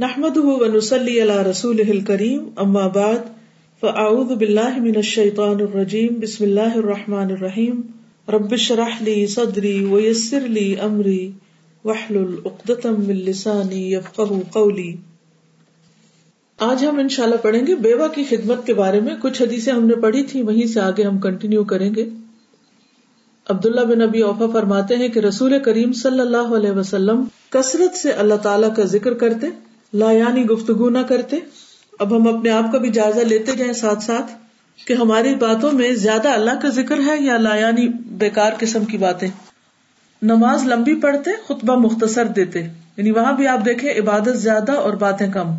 نحمد ونسلی علی رسول کریم اما بعد فاعوذ باللہ من الشیطان الرجیم بسم اللہ الرحمن الرحیم رب شرح لی صدری ویسر لی امری وحلل اقدتم من لسانی یفقہ قولی آج ہم انشاءاللہ پڑھیں گے بیوہ کی خدمت کے بارے میں، کچھ حدیثیں ہم نے پڑھی تھی وہیں سے آگے ہم کنٹینیو کریں گے۔ عبداللہ بن ابی اوفا فرماتے ہیں کہ رسول کریم صلی اللہ علیہ وسلم کثرت سے اللہ تعالیٰ کا ذکر کرتے لا یعنی گفتگو نہ کرتے۔ اب ہم اپنے آپ کا بھی جائزہ لیتے جائیں ساتھ ساتھ کہ ہماری باتوں میں زیادہ اللہ کا ذکر ہے یا لا یعنی بیکار قسم کی باتیں۔ نماز لمبی پڑھتے، خطبہ مختصر دیتے۔ یعنی وہاں بھی آپ دیکھیں عبادت زیادہ اور باتیں کم۔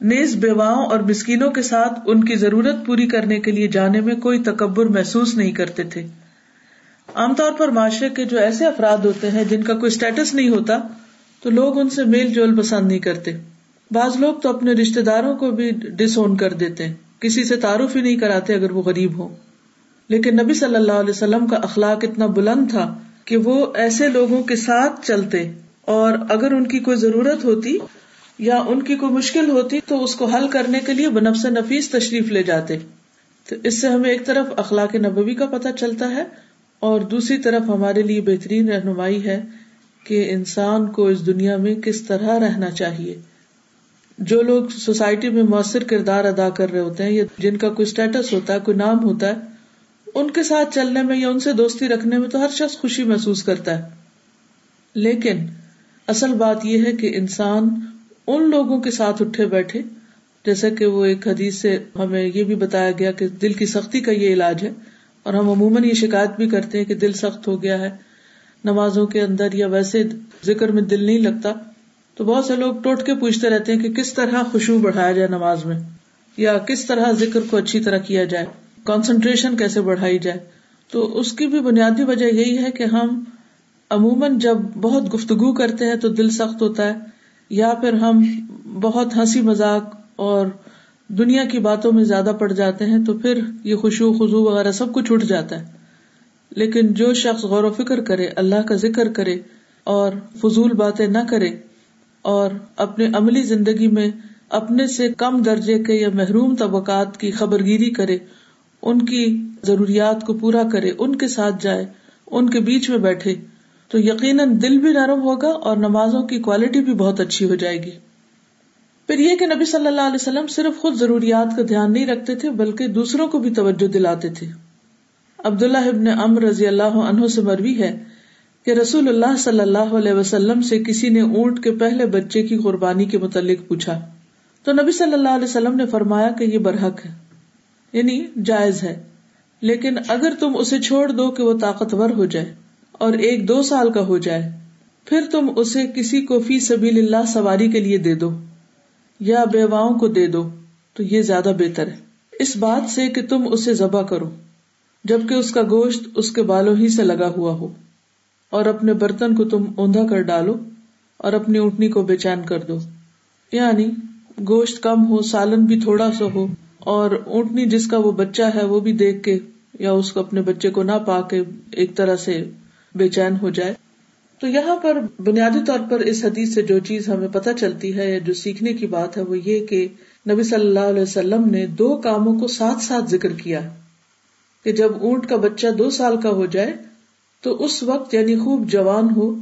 نیز بیواؤں اور مسکینوں کے ساتھ ان کی ضرورت پوری کرنے کے لیے جانے میں کوئی تکبر محسوس نہیں کرتے تھے۔ عام طور پر معاشرے کے جو ایسے افراد ہوتے ہیں جن کا کوئی اسٹیٹس نہیں ہوتا تو لوگ ان سے میل جول پسند نہیں کرتے۔ بعض لوگ تو اپنے رشتے داروں کو بھی ڈس اون کر دیتے ہیں۔ کسی سے تعارف ہی نہیں کراتے اگر وہ غریب ہو لیکن نبی صلی اللہ علیہ وسلم کا اخلاق اتنا بلند تھا کہ وہ ایسے لوگوں کے ساتھ چلتے اور اگر ان کی کوئی ضرورت ہوتی یا ان کی کوئی مشکل ہوتی تو اس کو حل کرنے کے لیے بنفس نفیس تشریف لے جاتے۔ تو اس سے ہمیں ایک طرف اخلاق نبوی کا پتہ چلتا ہے اور دوسری طرف ہمارے لیے بہترین رہنمائی ہے۔ کہ انسان کو اس دنیا میں کس طرح رہنا چاہیے۔ جو لوگ سوسائٹی میں مؤثر کردار ادا کر رہے ہوتے ہیں یا جن کا کوئی اسٹیٹس ہوتا ہے، کوئی نام ہوتا ہے، ان کے ساتھ چلنے میں یا ان سے دوستی رکھنے میں تو ہر شخص خوشی محسوس کرتا ہے۔ لیکن اصل بات یہ ہے کہ انسان ان لوگوں کے ساتھ اٹھے بیٹھے جیسا کہ وہ ایک حدیث سے ہمیں یہ بھی بتایا گیا کہ دل کی سختی کا یہ علاج ہے۔ اور ہم عموماً یہ شکایت بھی کرتے ہیں کہ دل سخت ہو گیا ہے۔ نمازوں کے اندر یا ویسے ذکر میں دل نہیں لگتا، تو بہت سے لوگ ٹوٹ کے پوچھتے رہتے ہیں کہ کس طرح خوشبو بڑھایا جائے نماز میں، یا کس طرح ذکر کو اچھی طرح کیا جائے کانسنٹریشن کیسے بڑھائی جائے۔ تو اس کی بھی بنیادی وجہ یہی ہے کہ ہم عموماً جب بہت گفتگو کرتے ہیں تو دل سخت ہوتا ہے، یا پھر ہم بہت ہنسی مذاق اور دنیا کی باتوں میں زیادہ پڑ جاتے ہیں تو پھر یہ خوشو خزو وغیرہ سب کچھ اٹھ جاتا ہے۔ لیکن جو شخص غور و فکر کرے، اللہ کا ذکر کرے اور فضول باتیں نہ کرے اور اپنے عملی زندگی میں اپنے سے کم درجے کے یا محروم طبقات کی خبر گیری کرے، ان کی ضروریات کو پورا کرے، ان کے ساتھ جائے، ان کے بیچ میں بیٹھے، تو یقیناً دل بھی نرم ہوگا اور نمازوں کی کوالٹی بھی بہت اچھی ہو جائے گی۔ پھر یہ کہ نبی صلی اللہ علیہ وسلم صرف خود ضروریات کا دھیان نہیں رکھتے تھے، بلکہ دوسروں کو بھی توجہ دلاتے تھے۔ عبد اللہ ابن ام رضی اللہ عنہ سے مروی ہے کہ رسول اللہ صلی اللہ علیہ وسلم سے کسی نے اونٹ کے پہلے بچے کی قربانی کے متعلق پوچھا۔ تو نبی صلی اللہ علیہ وسلم نے فرمایا کہ یہ برحق ہے یعنی جائز ہے۔ لیکن اگر تم اسے چھوڑ دو کہ وہ طاقتور ہو جائے اور ایک دو سال کا ہو جائے، پھر تم اسے کسی کو فی سبیل اللہ سواری کے لیے دے دو یا بیواؤں کو دے دو، تو یہ زیادہ بہتر ہے۔ اس بات سے کہ تم اسے ذبح کرو۔ جبکہ اس کا گوشت اس کے بالوں ہی سے لگا ہوا ہو۔ اور اپنے برتن کو تم اوندا کر ڈالو اور اپنی اونٹنی کو بے چین کر دو۔ یعنی گوشت کم ہو، سالن بھی تھوڑا سا ہو، اور اونٹنی جس کا وہ بچہ ہے وہ بھی دیکھ کے یا اس کو اپنے بچے کو نہ پا کے ایک طرح سے بے چین ہو جائے۔ تو یہاں پر بنیادی طور پر اس حدیث سے جو چیز ہمیں پتہ چلتی ہے یا جو سیکھنے کی بات ہے، وہ یہ کہ نبی صلی اللہ علیہ وسلم نے دو کاموں کو ساتھ ساتھ ذکر کیا۔ کہ جب اونٹ کا بچہ دو سال کا ہو جائے تو اس وقت یعنی خوب جوان ہو،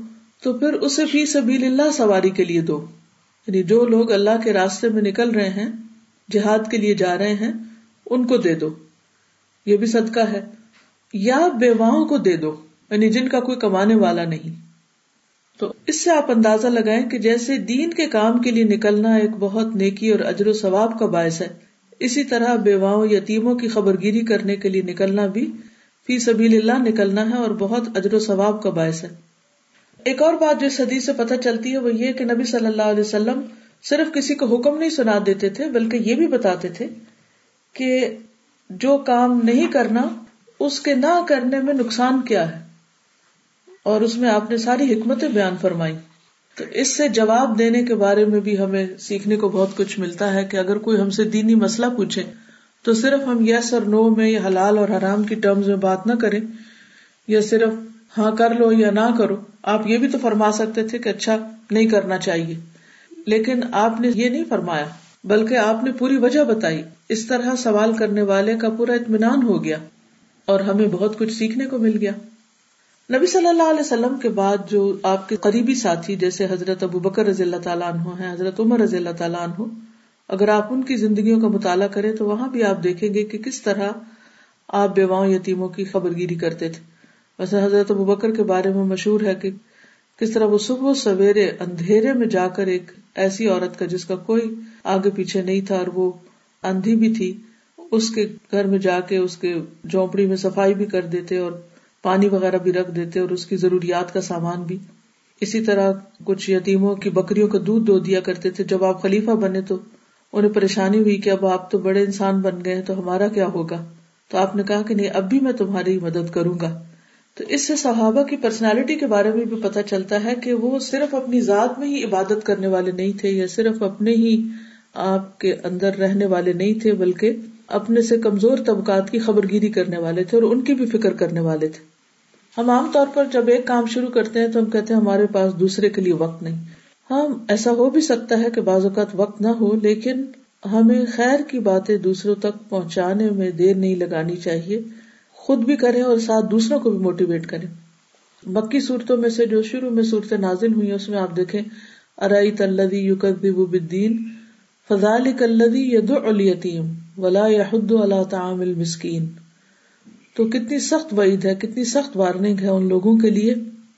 تو پھر اسے فی سبیل اللہ سواری کے لیے دو۔ یعنی جو لوگ اللہ کے راستے میں نکل رہے ہیں، جہاد کے لیے جا رہے ہیں، ان کو دے دو۔ یہ بھی صدقہ ہے۔ یا بیواؤں کو دے دو یعنی جن کا کوئی کمانے والا نہیں۔ تو اس سے آپ اندازہ لگائیں کہ جیسے دین کے کام کے لیے نکلنا ایک بہت نیکی اور اجر و ثواب کا باعث ہے۔ اسی طرح بیواؤں یتیموں کی خبر گیری کرنے کے لیے نکلنا بھی فی سبیل اللہ نکلنا ہے اور بہت اجر و ثواب کا باعث ہے۔ ایک اور بات جو حدیث سے پتہ چلتی ہے وہ یہ کہ نبی صلی اللہ علیہ وسلم صرف کسی کو حکم نہیں سنا دیتے تھے، بلکہ یہ بھی بتاتے تھے کہ جو کام نہیں کرنا، اس کے نہ کرنے میں نقصان کیا ہے۔ اور اس میں آپ نے ساری حکمتیں بیان فرمائی۔ تو اس سے جواب دینے کے بارے میں بھی ہمیں سیکھنے کو بہت کچھ ملتا ہے کہ اگر کوئی ہم سے دینی مسئلہ پوچھے تو صرف ہم یس اور نو میں یا حلال اور حرام کی ٹرمز میں بات نہ کریں یا صرف ہاں کر لو یا نہ کرو، آپ یہ بھی تو فرما سکتے تھے کہ اچھا نہیں کرنا چاہیے۔ لیکن آپ نے یہ نہیں فرمایا، بلکہ آپ نے پوری وجہ بتائی۔ اس طرح سوال کرنے والے کا پورا اطمینان ہو گیا اور ہمیں بہت کچھ سیکھنے کو مل گیا۔ نبی صلی اللہ علیہ وسلم کے بعد جو آپ کے قریبی ساتھی جیسے حضرت ابو بکر رضی اللہ تعالیٰ عنہ ہیں، حضرت عمر رضی اللہ تعالیٰ عنہ، اگر آپ ان کی زندگیوں کا مطالعہ کریں تو وہاں بھی آپ دیکھیں گے کہ کس طرح آپ بیواؤں یتیموں کی خبر گیری کرتے تھے۔ ویسے حضرت ابو بکر کے بارے میں مشہور ہے کہ کس طرح وہ صبح سویرے اندھیرے میں جا کر ایک ایسی عورت کا جس کا کوئی آگے پیچھے نہیں تھا اور وہ اندھی بھی تھی، اس کے گھر میں جا کے اس کے جھونپڑی میں صفائی بھی کر دیتے اور پانی وغیرہ بھی رکھ دیتے اور اس کی ضروریات کا سامان بھی۔ اسی طرح کچھ یتیموں کی بکریوں کا دودھ دو دیا کرتے تھے۔ جب آپ خلیفہ بنے تو انہیں پریشانی ہوئی کہ اب آپ تو بڑے انسان بن گئے تو ہمارا کیا ہوگا؟ تو آپ نے کہا کہ نہیں، اب بھی میں تمہاری مدد کروں گا۔ تو اس سے صحابہ کی پرسنالٹی کے بارے میں بھی پتا چلتا ہے کہ وہ صرف اپنی ذات میں ہی عبادت کرنے والے نہیں تھے یا صرف اپنے ہی آپ کے اندر رہنے والے نہیں تھے، بلکہ اپنے سے کمزور طبقات کی خبر گیری کرنے والے تھے اور ان کی بھی فکر کرنے والے تھے۔ ہم عام طور پر جب ایک کام شروع کرتے ہیں تو ہم کہتے ہیں ہمارے پاس دوسرے کے لیے وقت نہیں۔ ہاں ایسا ہو بھی سکتا ہے کہ بعض اوقات وقت نہ ہو، لیکن ہمیں خیر کی باتیں دوسروں تک پہنچانے میں دیر نہیں لگانی چاہیے۔ خود بھی کریں اور ساتھ دوسروں کو بھی موٹیویٹ کریں۔ مکی صورتوں میں سے جو شروع میں صورتیں نازل ہوئی اس میں آپ دیکھیں ارائی تلدی یوکدیب بدین فضال کلدی ید ولا یحد اللہ تعام المسکین تو کتنی سخت وعید ہے، کتنی سخت وارننگ ہے ان لوگوں کے لیے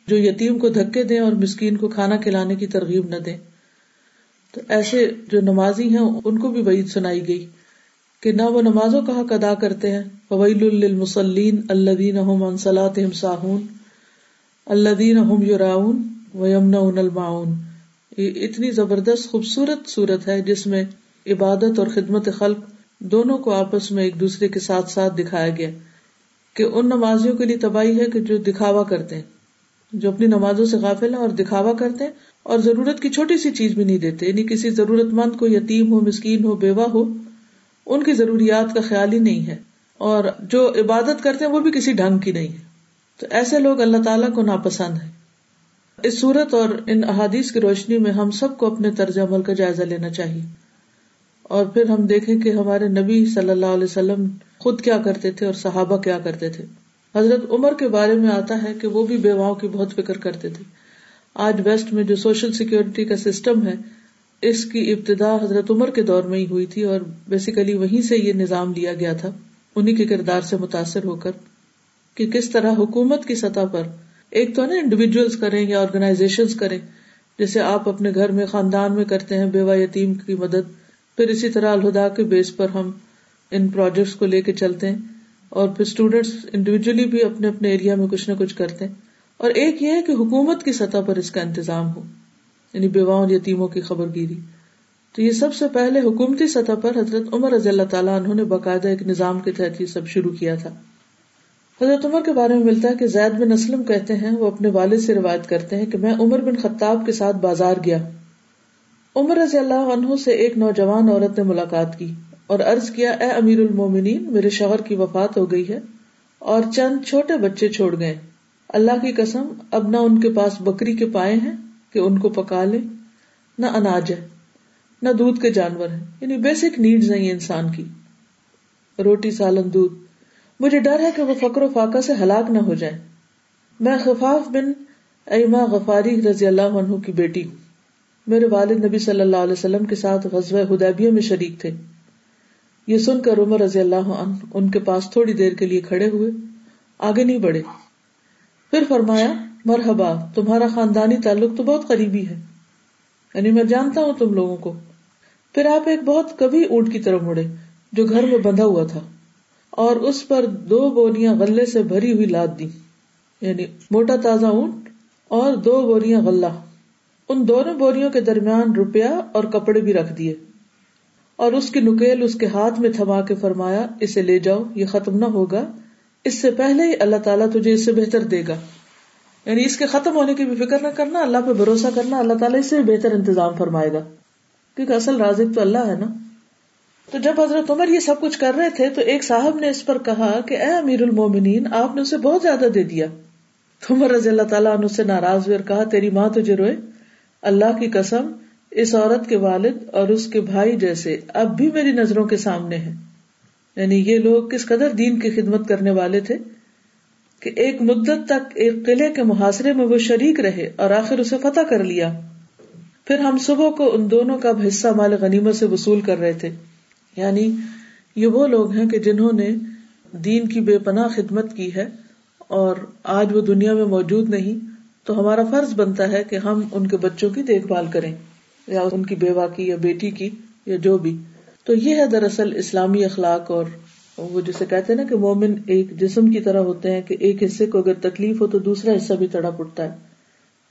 جو یتیم کو دھکے دیں اور مسکین کو کھانا کھلانے کی ترغیب نہ دیں۔ تو ایسے جو نمازی ہیں، ان کو بھی وعید سنائی گئی کہ نہ وہ نمازوں کا حق ادا کرتے ہیں۔ فویل للمصلین الذین هم عن صلاتهم ساہون الذین هم یراؤون ویمنعون الماعون۔ یہ اتنی زبردست خوبصورت صورت ہے جس میں عبادت اور خدمت خلق دونوں کو آپس میں ایک دوسرے کے ساتھ ساتھ دکھایا گیا کہ ان نمازیوں کے لیے تباہی ہے کہ جو دکھاوا کرتے ہیں، جو اپنی نمازوں سے غافل ہیں اور دکھاوا کرتے ہیں، اور ضرورت کی چھوٹی سی چیز بھی نہیں دیتے یعنی کسی ضرورت مند کو یتیم ہو، مسکین ہو، بیوہ ہو، ان کی ضروریات کا خیال ہی نہیں ہے۔ اور جو عبادت کرتے ہیں، وہ بھی کسی ڈھنگ کی نہیں ہے۔ تو ایسے لوگ اللہ تعالیٰ کو ناپسند ہے اس صورت اور ان احادیث کی روشنی میں ہم سب کو اپنے طرز عمل کا جائزہ لینا چاہیے۔ اور پھر ہم دیکھیں کہ ہمارے نبی صلی اللہ علیہ وسلم خود کیا کرتے تھے اور صحابہ کیا کرتے تھے۔ حضرت عمر کے بارے میں آتا ہے کہ وہ بھی بیواؤں کی بہت فکر کرتے تھے۔ آج ویسٹ میں جو سوشل سیکورٹی کا سسٹم ہے، اس کی ابتدا حضرت عمر کے دور میں ہی ہوئی تھی اور بیسیکلی وہیں سے یہ نظام لیا گیا تھا۔ انہیں کے کردار سے متاثر ہو کر کہ کس طرح حکومت کی سطح پر ایک تو نا انڈیویجلس کریں یا آرگنائزیشن کریں، جیسے آپ اپنے گھر میں خاندان میں کرتے ہیں، بیوہ یتیم کی مدد۔ پھر اسی طرح الہدا کے بیس پر ہم ان پروجیکٹس کو لے کے چلتے ہیں اور پھر اسٹوڈینٹس انڈیویجلی بھی اپنے اپنے ایریا میں کچھ نہ کچھ کرتے ہیں۔ اور ایک یہ ہے کہ حکومت کی سطح پر اس کا انتظام ہو یعنی بیواؤں اور یتیموں کی خبر گیری تو یہ سب سے پہلے حکومتی سطح پر حضرت عمر رضی اللہ تعالیٰ انہوں نے باقاعدہ ایک نظام کے تحت یہ سب شروع کیا تھا۔ حضرت عمر کے بارے میں ملتا ہے کہ زید بن اسلم کہتے ہیں، وہ اپنے والد سے روایت کرتے ہیں کہ میں عمر بن خطاب کے ساتھ بازار گیا۔ عمر رضی اللہ عنہ سے ایک نوجوان عورت نے ملاقات کی اور ارض کیا، اے امیر المومنین، میرے شوہر کی وفات ہو گئی ہے اور چند چھوٹے بچے چھوڑ گئے۔ اللہ کی قسم، اب نہ ان کے پاس بکری کے پائے ہیں کہ ان کو پکا لے، نہ اناج ہے، نہ دودھ کے جانور ہیں۔ یعنی بیسک نیڈز ہیں یہ انسان کی۔ روٹی، سالن، دودھ۔ مجھے ڈر ہے کہ وہ فکر و فاقہ سے ہلاک نہ ہو جائے میں خفاف بن ایما غفاری رضی اللہ عنہ کی بیٹی ہوں۔ میرے والد نبی صلی اللہ علیہ وسلم کے ساتھ غزوہ ہدیبیہ میں شریک تھے۔ یہ سن کر عمر رضی اللہ عنہ ان کے پاس تھوڑی دیر کے لیے کھڑے ہوئے، آگے نہیں بڑھے۔ پھر فرمایا، مرحبا، تمہارا خاندانی تعلق تو بہت قریبی ہے۔ یعنی میں جانتا ہوں تم لوگوں کو۔ پھر آپ ایک بہت کبھی اونٹ کی طرف مڑے جو گھر میں بندھا ہوا تھا اور اس پر دو بوریاں غلے سے بھری ہوئی لاد دی۔ یعنی موٹا تازہ اونٹ اور دو بوریاں غلہ۔ ان دونوں بوریوں کے درمیان روپیہ اور کپڑے بھی رکھ دیے۔ اور اس کی نکیل اس کے ہاتھ میں تھما کے فرمایا، اسے لے جاؤ، یہ ختم نہ ہوگا۔ اس سے پہلے ہی اللہ تعالیٰ تجھے اس سے بہتر دے گا۔ یعنی اس کے ختم ہونے کی بھی فکر نہ کرنا، اللہ پہ بھروسہ کرنا، اللہ تعالیٰ اس سے بہتر انتظام فرمائے گا۔ کیونکہ اصل رازق تو اللہ ہے نا۔ تو جب حضرت عمر یہ سب کچھ کر رہے تھے، تو ایک صاحب نے اس پر کہا کہ، اے امیر المومنین، آپ نے اسے بہت زیادہ دے دیا۔ تو عمر رضی اللہ تعالیٰ نے ناراض ہوئے اور کہا، تیری ماں تجھے روئے؟ اللہ کی قسم، اس عورت کے والد اور اس کے بھائی جیسے اب بھی میری نظروں کے سامنے ہیں۔ یعنی یہ لوگ کس قدر دین کی خدمت کرنے والے تھے کہ ایک مدت تک ایک قلعے کے محاصرے میں وہ شریک رہے اور آخر اسے فتح کر لیا۔ پھر ہم صبح کو ان دونوں کا حصہ مال غنیمت سے وصول کر رہے تھے۔ یعنی یہ وہ لوگ ہیں کہ جنہوں نے دین کی بے پناہ خدمت کی ہے اور آج وہ دنیا میں موجود نہیں۔ تو ہمارا فرض بنتا ہے کہ ہم ان کے بچوں کی دیکھ بھال کریں، یا ان کی بیوہ کی، یا بیٹی کی، یا جو بھی۔ تو یہ ہے دراصل اسلامی اخلاق اور وہ جسے کہتے ہیں نا کہ مومن ایک جسم کی طرح ہوتے ہیں کہ ایک حصے کو اگر تکلیف ہو تو دوسرا حصہ بھی تڑا پڑتا ہے۔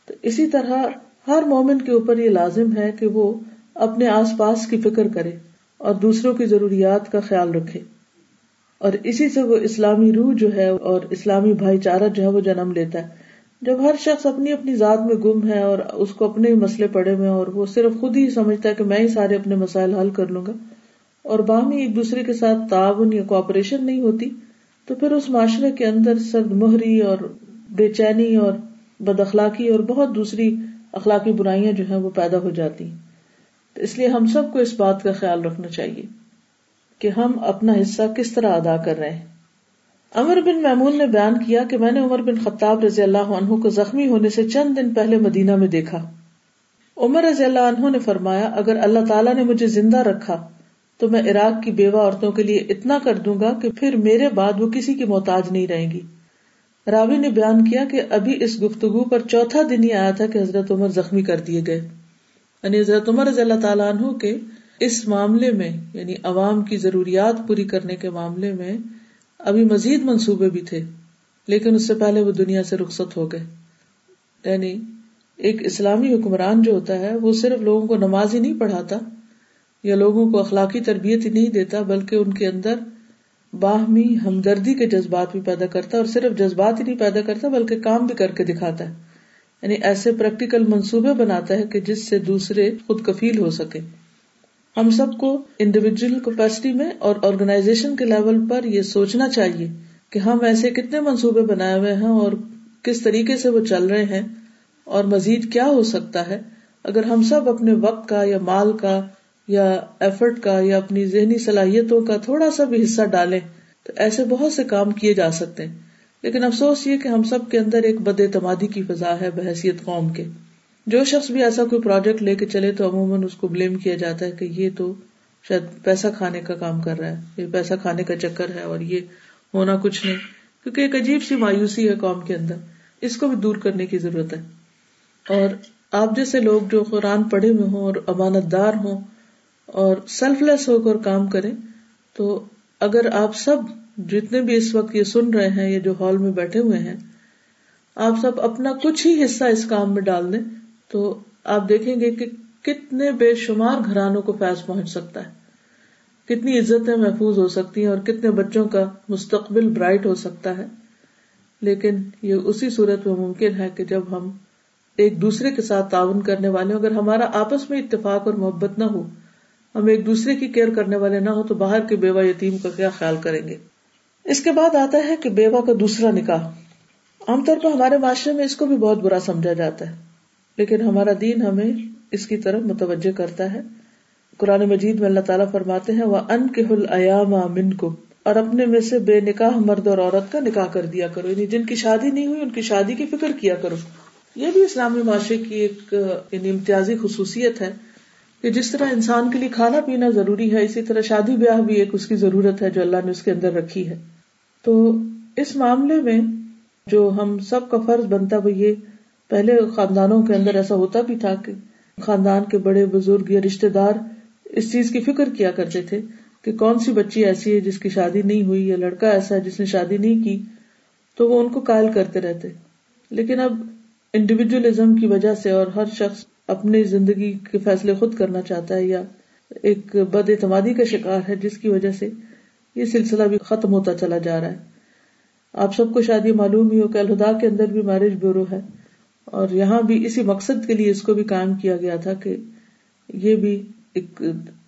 تو اسی طرح ہر مومن کے اوپر یہ لازم ہے کہ وہ اپنے آس پاس کی فکر کرے اور دوسروں کی ضروریات کا خیال رکھے۔ اور اسی سے وہ اسلامی روح جو ہے اور اسلامی بھائی چارہ جو ہے وہ جنم لیتا ہے۔ جب ہر شخص اپنی اپنی ذات میں گم ہے اور اس کو اپنے مسئلے پڑے ہوئے اور وہ صرف خود ہی سمجھتا ہے کہ میں ہی سارے اپنے مسائل حل کر لوں گا، اور باہمی ایک دوسرے کے ساتھ تعاون یا کوپریشن نہیں ہوتی، تو پھر اس معاشرے کے اندر سرد مہری اور بے چینی اور بد اخلاقی اور بہت دوسری اخلاقی برائیاں جو ہیں وہ پیدا ہو جاتی ہیں۔ تو اس لیے ہم سب کو اس بات کا خیال رکھنا چاہیے کہ ہم اپنا حصہ کس طرح ادا کر رہے ہیں۔ امر بن محمود نے بیان کیا کہ میں نے عمر بن خطاب رضی اللہ عنہ کو زخمی ہونے سے چند دن پہلے مدینہ میں دیکھا۔ عمر رضی اللہ عنہ نے فرمایا، اگر اللہ تعالیٰ نے مجھے زندہ رکھا، تو میں عراق کی بیوہ عورتوں کے لیے اتنا کر دوں گا کہ پھر میرے بعد وہ کسی کی محتاج نہیں رہیں گی۔ راوی نے بیان کیا کہ ابھی اس گفتگو پر چوتھا دن ہی آیا تھا کہ حضرت عمر زخمی کر دیے گئے۔ یعنی حضرت عمر رضی اللہ تعالیٰ عنہ کے اس معاملے میں یعنی عوام کی ضروریات پوری کرنے کے معاملے میں ابھی مزید منصوبے بھی تھے، لیکن اس سے پہلے وہ دنیا سے رخصت ہو گئے۔ یعنی ایک اسلامی حکمران جو ہوتا ہے، وہ صرف لوگوں کو نماز ہی نہیں پڑھاتا یا لوگوں کو اخلاقی تربیت ہی نہیں دیتا، بلکہ ان کے اندر باہمی ہمدردی کے جذبات بھی پیدا کرتا اور صرف جذبات ہی نہیں پیدا کرتا، بلکہ کام بھی کر کے دکھاتا ہے۔ یعنی ایسے پریکٹیکل منصوبے بناتا ہے کہ جس سے دوسرے خود کفیل ہو سکے۔ ہم سب کو انڈیویجل کیپیسٹی میں اور آرگنائزیشن کے لیول پر یہ سوچنا چاہیے کہ ہم ایسے کتنے منصوبے بنائے ہوئے ہیں اور کس طریقے سے وہ چل رہے ہیں اور مزید کیا ہو سکتا ہے اگر ہم سب اپنے وقت کا یا مال کا یا ایفرٹ کا یا اپنی ذہنی صلاحیتوں کا تھوڑا سا بھی حصہ ڈالیں تو ایسے بہت سے کام کیے جا سکتے ہیں۔ لیکن افسوس یہ کہ ہم سب کے اندر ایک بد اعتمادی کی فضا ہے، بحثیت قوم کے۔ جو شخص بھی ایسا کوئی پروجیکٹ لے کے چلے تو عموماً اس کو بلیم کیا جاتا ہے کہ یہ تو شاید پیسہ کھانے کا کام کر رہا ہے، یہ پیسہ کھانے کا چکر ہے اور یہ ہونا کچھ نہیں۔ کیونکہ ایک عجیب سی مایوسی ہے قوم کے اندر۔ اس کو بھی دور کرنے کی ضرورت ہے۔ اور آپ جیسے لوگ جو قرآن پڑھے ہوئے ہوں اور امانت دار ہوں اور سیلف لیس ہو کر کام کریں، تو اگر آپ سب جتنے بھی اس وقت یہ سن رہے ہیں، یہ جو ہال میں بیٹھے ہوئے ہیں، آپ سب اپنا کچھ ہی حصہ اس کام میں ڈال دیں۔ تو آپ دیکھیں گے کہ کتنے بے شمار گھرانوں کو فیض پہنچ سکتا ہے۔ کتنی عزتیں محفوظ ہو سکتی ہیں اور کتنے بچوں کا مستقبل برائٹ ہو سکتا ہے۔ لیکن یہ اسی صورت میں ممکن ہے کہ جب ہم ایک دوسرے کے ساتھ تعاون کرنے والے اگر ہمارا آپس میں اتفاق اور محبت نہ ہو، ہم ایک دوسرے کی کیئر کرنے والے نہ ہو تو باہر کے بیوہ یتیم کا کیا خیال کریں گے؟ اس کے بعد آتا ہے کہ بیوہ کا دوسرا نکاح۔ عام طور پر ہمارے معاشرے میں اس کو بھی بہت برا سمجھا جاتا ہے۔ لیکن ہمارا دین ہمیں اس کی طرف متوجہ کرتا ہے۔ قرآن مجید میں اللہ تعالیٰ فرماتے ہیں وہ ان کے کو اور اپنے میں سے بے نکاح مرد اور عورت کا نکاح کر دیا کرو۔ یعنی جن کی شادی نہیں ہوئی، ان کی شادی کی فکر کیا کرو۔ یہ بھی اسلامی معاشرے کی ایک یعنی امتیازی خصوصیت ہے کہ جس طرح انسان کے لیے کھانا پینا ضروری ہے، اسی طرح شادی بیاہ بھی ایک اس کی ضرورت ہے جو اللہ نے اس کے اندر رکھی ہے۔ تو اس معاملے میں جو ہم سب کا فرض بنتا وہ یہ پہلے خاندانوں کے اندر ایسا ہوتا بھی تھا کہ خاندان کے بڑے بزرگ یا رشتے دار اس چیز کی فکر کیا کرتے تھے کہ کون سی بچی ایسی ہے جس کی شادی نہیں ہوئی یا لڑکا ایسا ہے جس نے شادی نہیں کی، تو وہ ان کو قائل کرتے رہتے۔ لیکن اب انڈیویجلزم کی وجہ سے اور ہر شخص اپنی زندگی کے فیصلے خود کرنا چاہتا ہے یا ایک بد اعتمادی کا شکار ہے، جس کی وجہ سے یہ سلسلہ بھی ختم ہوتا چلا جا رہا ہے۔ آپ سب کو شادی معلوم ہی ہو کہ الہدا کے اندر بھی میرج بیورو ہے۔ اور یہاں بھی اسی مقصد کے لیے اس کو بھی قائم کیا گیا تھا کہ یہ بھی ایک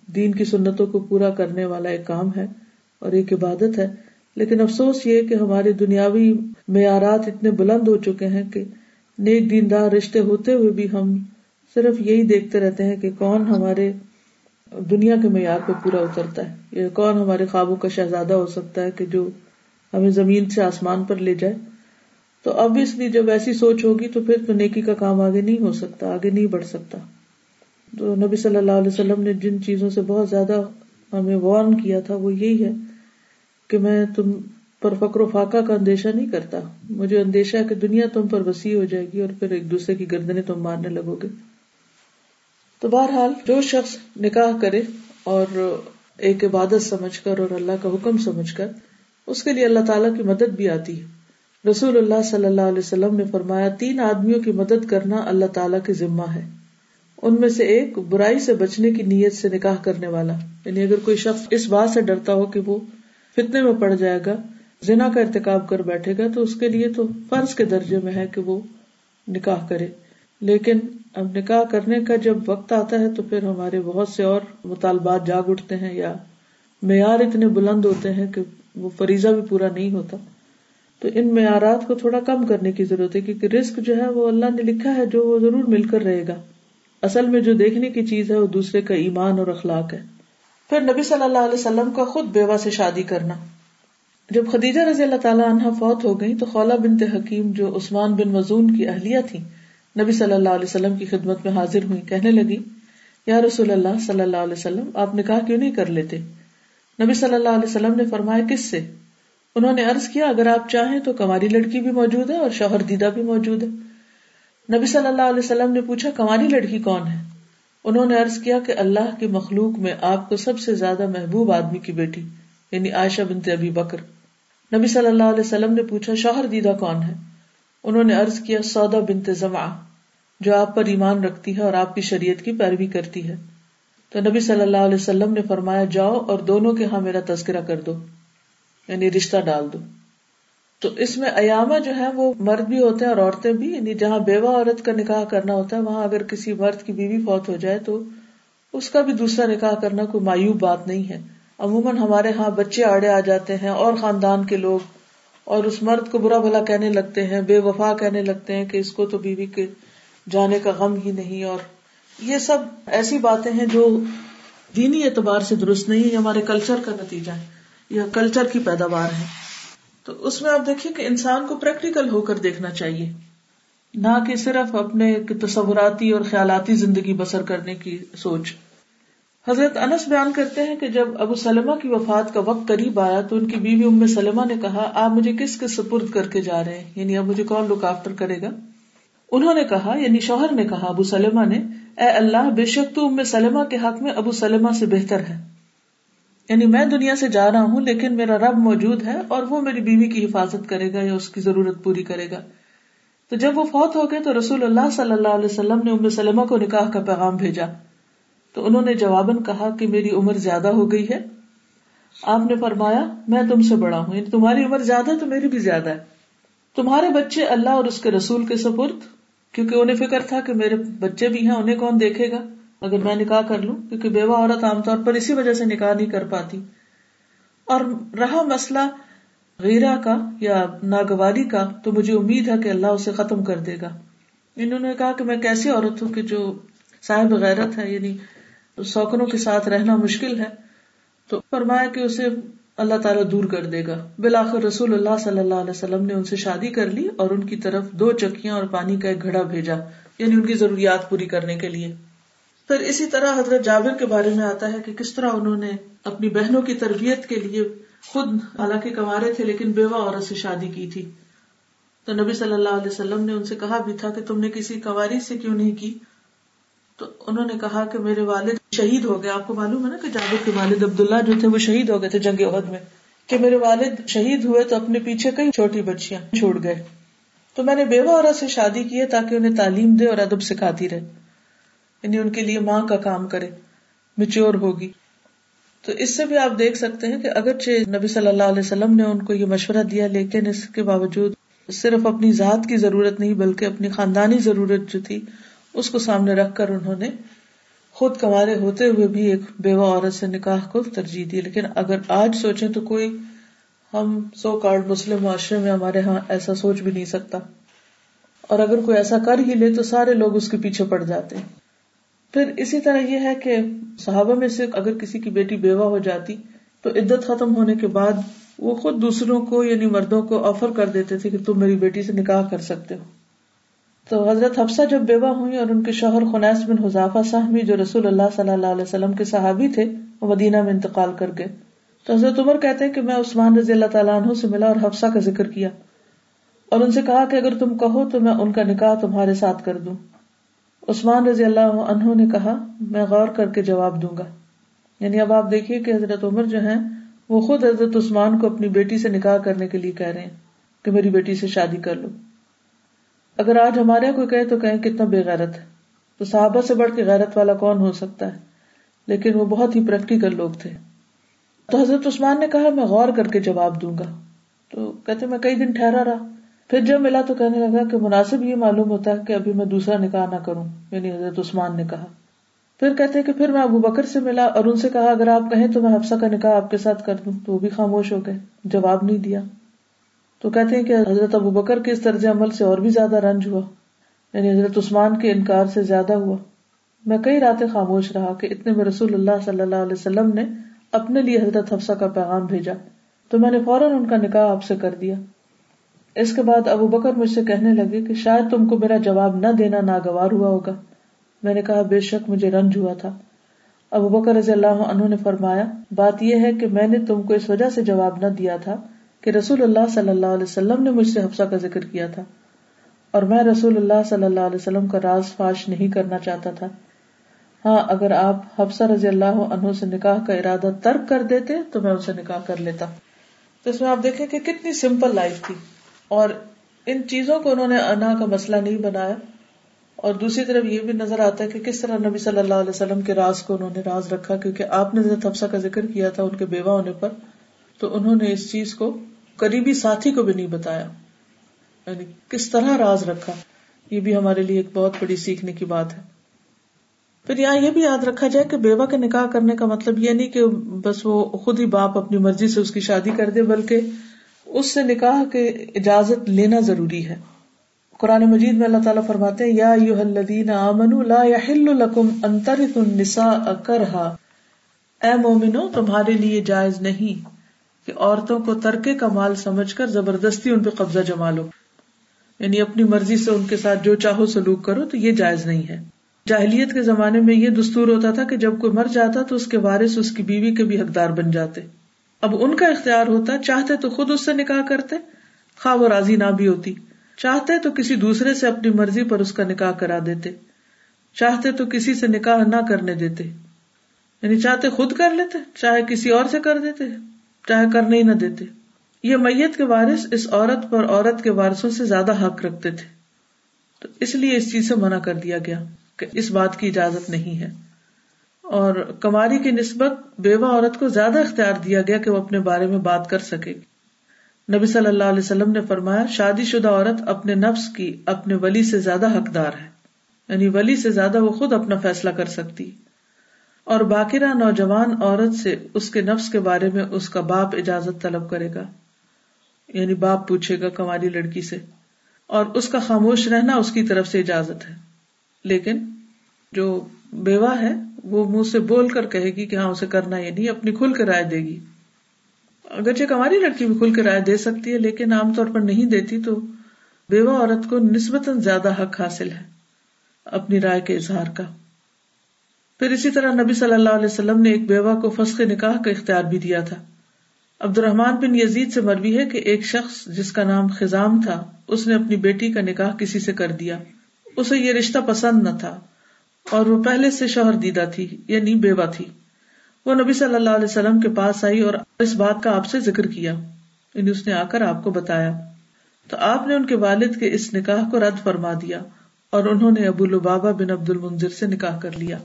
دین کی سنتوں کو پورا کرنے والا ایک کام ہے اور ایک عبادت ہے۔ لیکن افسوس یہ کہ ہمارے دنیاوی معیارات اتنے بلند ہو چکے ہیں کہ نیک دیندار رشتے ہوتے ہوئے بھی ہم صرف یہی دیکھتے رہتے ہیں کہ کون ہمارے دنیا کے معیار پہ پورا اترتا ہے یا کون ہمارے خوابوں کا شہزادہ ہو سکتا ہے کہ جو ہمیں زمین سے آسمان پر لے جائے۔ تو ابویسلی جب ایسی سوچ ہوگی تو پھر تو نیکی کا کام آگے نہیں ہو سکتا، آگے نہیں بڑھ سکتا۔ تو نبی صلی اللہ علیہ وسلم نے جن چیزوں سے بہت زیادہ ہمیں وارن کیا تھا، وہ یہی ہے کہ میں تم پر فکر و فاقہ کا اندیشہ نہیں کرتا۔ مجھے اندیشہ ہے کہ دنیا تم پر وسیع ہو جائے گی اور پھر ایک دوسرے کی گردنے تم مارنے لگو گے۔ تو بہرحال، جو شخص نکاح کرے اور ایک عبادت سمجھ کر اور اللہ کا حکم سمجھ کر، اس کے لیے اللہ تعالیٰ کی مدد بھی آتی ہے۔ رسول اللہ صلی اللہ علیہ وسلم نے فرمایا، تین آدمیوں کی مدد کرنا اللہ تعالیٰ کی ذمہ ہے۔ ان میں سے ایک برائی سے بچنے کی نیت سے نکاح کرنے والا۔ یعنی اگر کوئی شخص اس بات سے ڈرتا ہو کہ وہ فتنے میں پڑ جائے گا، زنا کا ارتکاب کر بیٹھے گا، تو اس کے لیے تو فرض کے درجے میں ہے کہ وہ نکاح کرے۔ لیکن اب نکاح کرنے کا جب وقت آتا ہے تو پھر ہمارے بہت سے اور مطالبات جاگ اٹھتے ہیں یا معیار اتنے بلند ہوتے ہیں کہ وہ فریضہ بھی پورا نہیں ہوتا۔ تو ان معیارات کو تھوڑا کم کرنے کی ضرورت ہے، کیونکہ رسک جو ہے وہ اللہ نے لکھا ہے جو وہ ضرور مل کر رہے گا۔ اصل میں جو دیکھنے کی چیز ہے وہ دوسرے کا ایمان اور اخلاق ہے۔ پھر نبی صلی اللہ علیہ وسلم کا خود بیوہ سے شادی کرنا۔ جب خدیجہ رضی اللہ تعالیٰ عنہ فوت ہو گئی تو خولا بنت حکیم جو عثمان بن مزون کی اہلیہ تھی نبی صلی اللہ علیہ وسلم کی خدمت میں حاضر ہوئی کہنے لگی، یا رسول اللہ صلی اللہ علیہ وسلم، آپ نے کہا کیوں نہیں کر لیتے؟ نبی صلی اللہ علیہ وسلم نے فرمایا، کس سے؟ انہوں نے عرض کیا، اگر آپ چاہیں تو کماری لڑکی بھی موجود ہے اور شوہر دیدہ بھی موجود ہے۔ نبی صلی اللہ علیہ وسلم نے پوچھا کماری لڑکی کون ہے؟ انہوں نے عرض کیا کہ اللہ کی مخلوق میں آپ کو سب سے زیادہ محبوب آدمی کی بیٹی یعنی عائشہ بنت ابی بکر۔ نبی صلی اللہ علیہ وسلم نے پوچھا، شوہر دیدہ کون ہے؟ انہوں نے عرض کیا، سودا بنت زما جو آپ پر ایمان رکھتی ہے اور آپ کی شریعت کی پیروی کرتی ہے۔ تو نبی صلی اللہ علیہ وسلم نے فرمایا، جاؤ اور دونوں کے ہاں میرا تذکرہ کر دو۔ یعنی رشتہ ڈال دو۔ تو اس میں ایاما جو ہے وہ مرد بھی ہوتے ہیں اور عورتیں بھی یعنی جہاں بیوہ عورت کا نکاح کرنا ہوتا ہے، وہاں اگر کسی مرد کی بیوی فوت ہو جائے تو اس کا بھی دوسرا نکاح کرنا کوئی مایوب بات نہیں ہے۔ عموماً ہمارے ہاں بچے آڑے آ جاتے ہیں اور خاندان کے لوگ اور اس مرد کو برا بھلا کہنے لگتے ہیں، بے وفا کہنے لگتے ہیں کہ اس کو تو بیوی کے جانے کا غم ہی نہیں۔ اور یہ سب ایسی باتیں ہیں جو دینی اعتبار سے درست نہیں ہے ہمارے کلچر کا نتیجہ ہے۔ یا کلچر کی پیداوار ہے۔ تو اس میں آپ دیکھیے کہ انسان کو پریکٹیکل ہو کر دیکھنا چاہیے۔ نہ کہ صرف اپنے تصوراتی اور خیالاتی زندگی بسر کرنے کی سوچ۔ حضرت انس بیان کرتے ہیں کہ جب ابو سلمہ کی وفات کا وقت قریب آیا تو ان کی بیوی ام سلمہ نے کہا، آپ مجھے کس کے سپرد کر کے جا رہے ہیں؟ یعنی اب مجھے کون لک آفٹر کرے گا؟ انہوں نے کہا یعنی شوہر نے کہا ابو سلمہ نے، اے اللہ، بے شک تو ام سلمہ کے حق میں ابو سلمہ سے بہتر ہے۔ یعنی میں دنیا سے جا رہا ہوں، لیکن میرا رب موجود ہے اور وہ میری بیوی کی حفاظت کرے گا یا اس کی ضرورت پوری کرے گا۔ تو جب وہ فوت ہو گئے تو رسول اللہ صلی اللہ علیہ وسلم نے ام سلمہ کو نکاح کا پیغام بھیجا۔ تو انہوں نے جواباً کہا کہ میری عمر زیادہ ہو گئی ہے۔ آپ نے فرمایا، میں تم سے بڑا ہوں یعنی تمہاری عمر زیادہ تو میری بھی زیادہ ہے۔ تمہارے بچے اللہ اور اس کے رسول کے سپرد، کیونکہ انہیں فکر تھا کہ میرے بچے بھی ہیں، انہیں کون دیکھے گا؟ اگر میں نکاح کر لوں، کیونکہ بیوہ عورت عام طور پر اسی وجہ سے نکاح نہیں کر پاتی۔ اور رہا مسئلہ غیرہ کا یا ناگواری کا، تو مجھے امید ہے کہ اللہ اسے ختم کر دے گا۔ انہوں نے کہا کہ میں کیسی عورت ہوں کہ جو صاحب غیرت ہے یعنی سوکنوں کے ساتھ رہنا مشکل ہے۔ تو فرمایا کہ اسے اللہ تعالیٰ دور کر دے گا۔ بالآخر رسول اللہ صلی اللہ علیہ وسلم نے ان سے شادی کر لی اور ان کی طرف دو چکیاں اور پانی کا ایک گھڑا بھیجا یعنی ان کی ضروریات پوری کرنے کے لیے۔ پھر اسی طرح حضرت جابر کے بارے میں آتا ہے کہ کس طرح انہوں نے اپنی بہنوں کی تربیت کے لیے خود حالانکہ کمارے تھے لیکن بیوہ عورت سے شادی کی تھی۔ تو نبی صلی اللہ علیہ وسلم نے ان سے کہا بھی تھا کہ تم نے کسی کنواری سے کیوں نہیں کی؟ تو انہوں نے کہا کہ میرے والد شہید ہو گئے۔ آپ کو معلوم ہے نا کہ جابر کے والد عبداللہ جو تھے وہ شہید ہو گئے تھے جنگ عہد میں۔ کہ میرے والد شہید ہوئے تو اپنے پیچھے کئی چھوٹی بچیاں چھوڑ گئے۔ تو میں نے بیوہ عورت سے شادی کی ہے تاکہ انہیں تعلیم دے اور ادب سکھاتی رہے۔ یعنی ان کے لیے ماں کا کام کرے میچور ہوگی۔ تو اس سے بھی آپ دیکھ سکتے ہیں کہ اگرچہ نبی صلی اللہ علیہ وسلم نے ان کو یہ مشورہ دیا، لیکن اس کے باوجود صرف اپنی ذات کی ضرورت نہیں، بلکہ اپنی خاندانی ضرورت جو تھی، اس کو سامنے رکھ کر انہوں نے خود کمارے ہوتے ہوئے بھی ایک بیوہ عورت سے نکاح کو ترجیح دی۔ لیکن اگر آج سوچے تو کوئی ہم سو کارڈ مسلم معاشرے میں ہمارے ہاں ایسا سوچ بھی نہیں سکتا۔ اور اگر کوئی ایسا کر ہی لے تو سارے لوگ اس کے پیچھے پڑ جاتے۔ ہیں پھر اسی طرح یہ ہے کہ صحابہ میں سے اگر کسی کی بیٹی بیوہ ہو جاتی تو عدت ختم ہونے کے بعد وہ خود دوسروں کو یعنی مردوں کو آفر کر دیتے تھے کہ تم میری بیٹی سے نکاح کر سکتے ہو۔ تو حضرت حفصہ جب بیوہ ہوئی اور ان کے شوہر خنیس بن حذافہ سہمی جو رسول اللہ صلی اللہ علیہ وسلم کے صحابی تھے، وہ مدینہ میں انتقال کر گئے۔ تو حضرت عمر کہتے ہیں کہ میں عثمان رضی اللہ تعالیٰ عنہ سے ملا اور حفصہ کا ذکر کیا اور ان سے کہا کہ اگر تم کہو تو میں ان کا نکاح تمہارے ساتھ کر دوں۔ عثمان رضی اللہ عنہ نے کہا، میں غور کر کے جواب دوں گا۔ یعنی اب آپ دیکھیے کہ حضرت عمر جو ہیں، وہ خود حضرت عثمان کو اپنی بیٹی سے نکاح کرنے کے لیے کہہ رہے ہیں کہ میری بیٹی سے شادی کر لو۔ اگر آج ہمارے یہاں کوئی کہے تو کہیں کتنا بے غیرت ہے۔ تو صحابہ سے بڑھ کے غیرت والا کون ہو سکتا ہے؟ لیکن وہ بہت ہی پریکٹیکل لوگ تھے۔ تو حضرت عثمان نے کہا، میں غور کر کے جواب دوں گا۔ تو کہتے، میں کئی دن ٹھہرا رہا۔ پھر جب ملا تو کہنے لگا کہ مناسب یہ معلوم ہوتا ہے کہ ابھی میں دوسرا نکاح نہ کروں یعنی حضرت عثمان نے کہا۔ پھر کہتے کہ پھر میں ابو بکر سے ملا اور ان سے کہا، اگر آپ کہیں تو میں حفصہ کا نکاح آپ کے ساتھ کر دوں۔ تو وہ بھی خاموش ہو گئے، جواب نہیں دیا۔ تو کہتے ہیں کہ حضرت ابو بکر کے اس طرز عمل سے اور بھی زیادہ رنج ہوا یعنی حضرت عثمان کے انکار سے زیادہ ہوا۔ میں کئی راتیں خاموش رہا کہ اتنے میں رسول اللہ صلی اللہ علیہ وسلم نے اپنے لیے حضرت حفصہ کا پیغام بھیجا۔ تو میں نے فوراً ان کا نکاح آپ سے کر دیا۔ اس کے بعد ابو بکر مجھ سے کہنے لگے کہ شاید تم کو میرا جواب نہ دینا ناگوار ہوا ہوگا۔ میں نے کہا، بے شک مجھے رنج ہوا تھا۔ ابو بکر رضی اللہ عنہ نے فرمایا، بات یہ ہے کہ میں نے تم کو اس وجہ سے جواب نہ دیا تھا کہ رسول اللہ صلی اللہ علیہ وسلم نے مجھ سے حفصہ کا ذکر کیا تھا۔ اور میں رسول اللہ صلی اللہ علیہ وسلم کا راز فاش نہیں کرنا چاہتا تھا۔ ہاں اگر آپ حفصہ رضی اللہ عنہ سے نکاح کا ارادہ ترک کر دیتے تو میں ان سے نکاح کر لیتا۔ تو اس میں آپ دیکھیں کہ کتنی سمپل لائف تھی۔ اور ان چیزوں کو انہوں نے انا کا مسئلہ نہیں بنایا۔ اور دوسری طرف یہ بھی نظر آتا ہے کہ کس طرح نبی صلی اللہ علیہ وسلم کے راز کو انہوں نے راز رکھا، کیونکہ آپ نے حفصہ کا ذکر کیا تھا ان کے بیوہ ہونے پر، تو انہوں نے اس چیز کو قریبی ساتھی کو بھی نہیں بتایا۔ یعنی کس طرح راز رکھا، یہ بھی ہمارے لیے ایک بہت بڑی سیکھنے کی بات ہے۔ پھر یہاں یہ بھی یاد رکھا جائے کہ بیوہ کا نکاح کرنے کا مطلب یہ نہیں کہ بس وہ خود ہی باپ اپنی مرضی سے اس کی شادی کر دے، بلکہ اس سے نکاح کے اجازت لینا ضروری ہے۔ قرآن مجید میں اللہ تعالیٰ فرماتے ہیں، یا الذین آمنوا لا يحل لکم ان ترثوا النساء کرہا۔ اے مومنو تمہارے لیے جائز نہیں کہ عورتوں کو ترکے کا مال سمجھ کر زبردستی ان پہ قبضہ جما لو۔ یعنی اپنی مرضی سے ان کے ساتھ جو چاہو سلوک کرو تو یہ جائز نہیں ہے۔ جاہلیت کے زمانے میں یہ دستور ہوتا تھا کہ جب کوئی مر جاتا تو اس کے وارث اس کی بیوی کے بھی حقدار بن جاتے۔ اب ان کا اختیار ہوتا چاہتے تو خود اس سے نکاح کرتے، خواہ وہ راضی نہ بھی ہوتی۔ چاہتے تو کسی دوسرے سے اپنی مرضی پر اس کا نکاح کرا دیتے۔ چاہتے تو کسی سے نکاح نہ کرنے دیتے۔ یعنی چاہتے خود کر لیتے، چاہے کسی اور سے کر دیتے، چاہے کرنے ہی نہ دیتے۔ یہ میت کے وارث اس عورت پر عورت کے وارثوں سے زیادہ حق رکھتے تھے۔ تو اس لیے اس چیز سے منع کر دیا گیا کہ اس بات کی اجازت نہیں ہے۔ اور کماری کی نسبت بیوہ عورت کو زیادہ اختیار دیا گیا کہ وہ اپنے بارے میں بات کر سکے۔ نبی صلی اللہ علیہ وسلم نے فرمایا، شادی شدہ عورت اپنے نفس کی، اپنے ولی سے زیادہ حقدار ہے۔ یعنی ولی سے زیادہ وہ خود اپنا فیصلہ کر سکتی۔ اور باقیرہ نوجوان عورت سے اس کے نفس کے بارے میں اس کا باپ اجازت طلب کرے گا۔ یعنی باپ پوچھے گا کماری لڑکی سے۔ اور اس کا خاموش رہنا اس کی طرف سے اجازت ہے۔ لیکن جو بیوہ ہے، وہ منہ سے بول کر کہے گی کہ ہاں اسے کرنا یہ نہیں، اپنی کھل کے رائے دے گی۔ اگرچہ کماری لڑکی بھی کھل کے رائے دے سکتی ہے، لیکن عام طور پر نہیں دیتی تو بیوہ عورت کو نسبتاً زیادہ حق حاصل ہے اپنی رائے کے اظہار کا۔ پھر اسی طرح نبی صلی اللہ علیہ وسلم نے ایک بیوہ کو فسق نکاح کا اختیار بھی دیا تھا۔ عبد الرحمان بن یزید سے مروی ہے کہ ایک شخص جس کا نام خزام تھا، اس نے اپنی بیٹی کا نکاح کسی سے کر دیا۔ اسے یہ رشتہ پسند نہ تھا۔ اور وہ پہلے سے شوہر دیدا تھی یعنی بیوہ تھی۔ وہ نبی صلی اللہ علیہ وسلم کے پاس آئی اور اس بات کا آپ سے ذکر کیا۔ یعنی اس نے آ کر آپ کو بتایا۔ تو آپ نے ان کے والد کے اس نکاح کو رد فرما دیا اور انہوں نے ابو البابا بن عبد المنظر سے نکاح کر لیا۔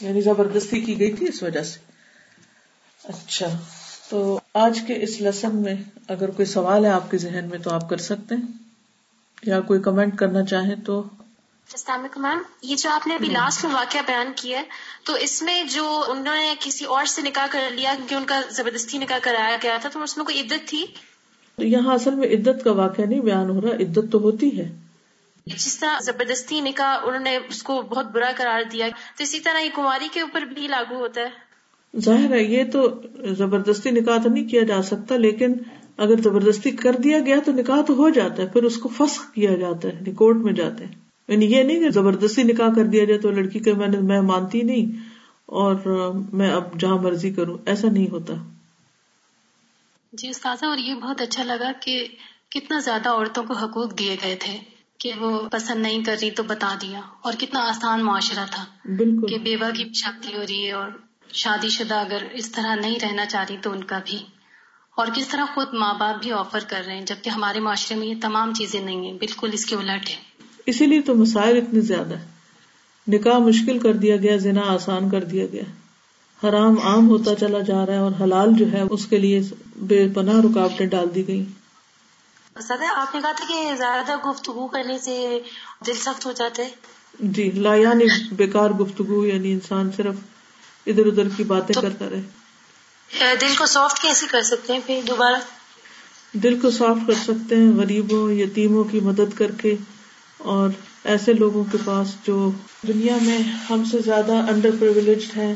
یعنی زبردستی کی گئی تھی اس وجہ سے۔ اچھا تو آج کے اس لیسن میں اگر کوئی سوال ہے آپ کے ذہن میں تو آپ کر سکتے ہیں۔ یا کوئی کمنٹ کرنا چاہیں تو السلام علیکم میم یہ جو آپ نے ابھی لاسٹ میں واقعہ بیان کیا ہے تو اس میں جو انہوں نے کسی اور سے نکاح کر لیا کیونکہ ان کا زبردستی نکاح کرایا گیا تھا تو اس میں کوئی عدت تھی؟ یہاں اصل میں عدت کا واقعہ نہیں بیان ہو رہا عدت تو ہوتی ہے۔ جس طرح زبردستی نکاح انہوں نے اس کو بہت برا قرار دیا تو اسی طرح یہ کماری کے اوپر بھی لاگو ہوتا ہے۔ ظاہر ہے یہ تو زبردستی نکاح تو نہیں کیا جا سکتا لیکن اگر زبردستی کر دیا گیا تو نکاح تو ہو جاتا ہے پھر اس کو فسخ کیا جاتا ہے یعنی کورٹ میں جاتے ہیں۔ یعنی یہ نہیں کہ زبردستی نکاح کر دیا جائے تو لڑکی کے میں میں مانتی نہیں اور میں اب جہاں مرضی کروں ایسا نہیں ہوتا۔ جی استاذہ اور یہ بہت اچھا لگا کہ کتنا زیادہ عورتوں کو حقوق دیے گئے تھے کہ وہ پسند نہیں کر رہی تو بتا دیا اور کتنا آسان معاشرہ تھا بالکل۔ کہ بیوہ کی شادی ہو رہی ہے اور شادی شدہ اگر اس طرح نہیں رہنا چاہ رہی تو ان کا بھی۔ اور کس طرح خود ماں باپ بھی آفر کر رہے ہیں جبکہ ہمارے معاشرے میں یہ تمام چیزیں نہیں ہیں بالکل اس کے الٹ ہے اسی لیے تو مسائل اتنے زیادہ ہے نکاح مشکل کر دیا گیا زنا آسان کر دیا گیا۔ حرام عام ہوتا چلا جا رہا ہے اور حلال جو ہے اس کے لیے بے پناہ رکاوٹیں ڈال دی گئی سدا آپ نے کہا تھا کہ زیادہ گفتگو کرنے سے دل سخت ہو جاتا ہے۔ جی لا یعنی بیکار گفتگو یعنی انسان صرف ادھر ادھر کی باتیں کرتا رہے۔ دل کو سافٹ کیسے کر سکتے ہیں پھر دوبارہ؟ دل کو سافٹ کر سکتے ہیں غریبوں یتیموں کی مدد کر کے۔ اور ایسے لوگوں کے پاس جو دنیا میں ہم سے زیادہ انڈر پرولیجڈ ہیں۔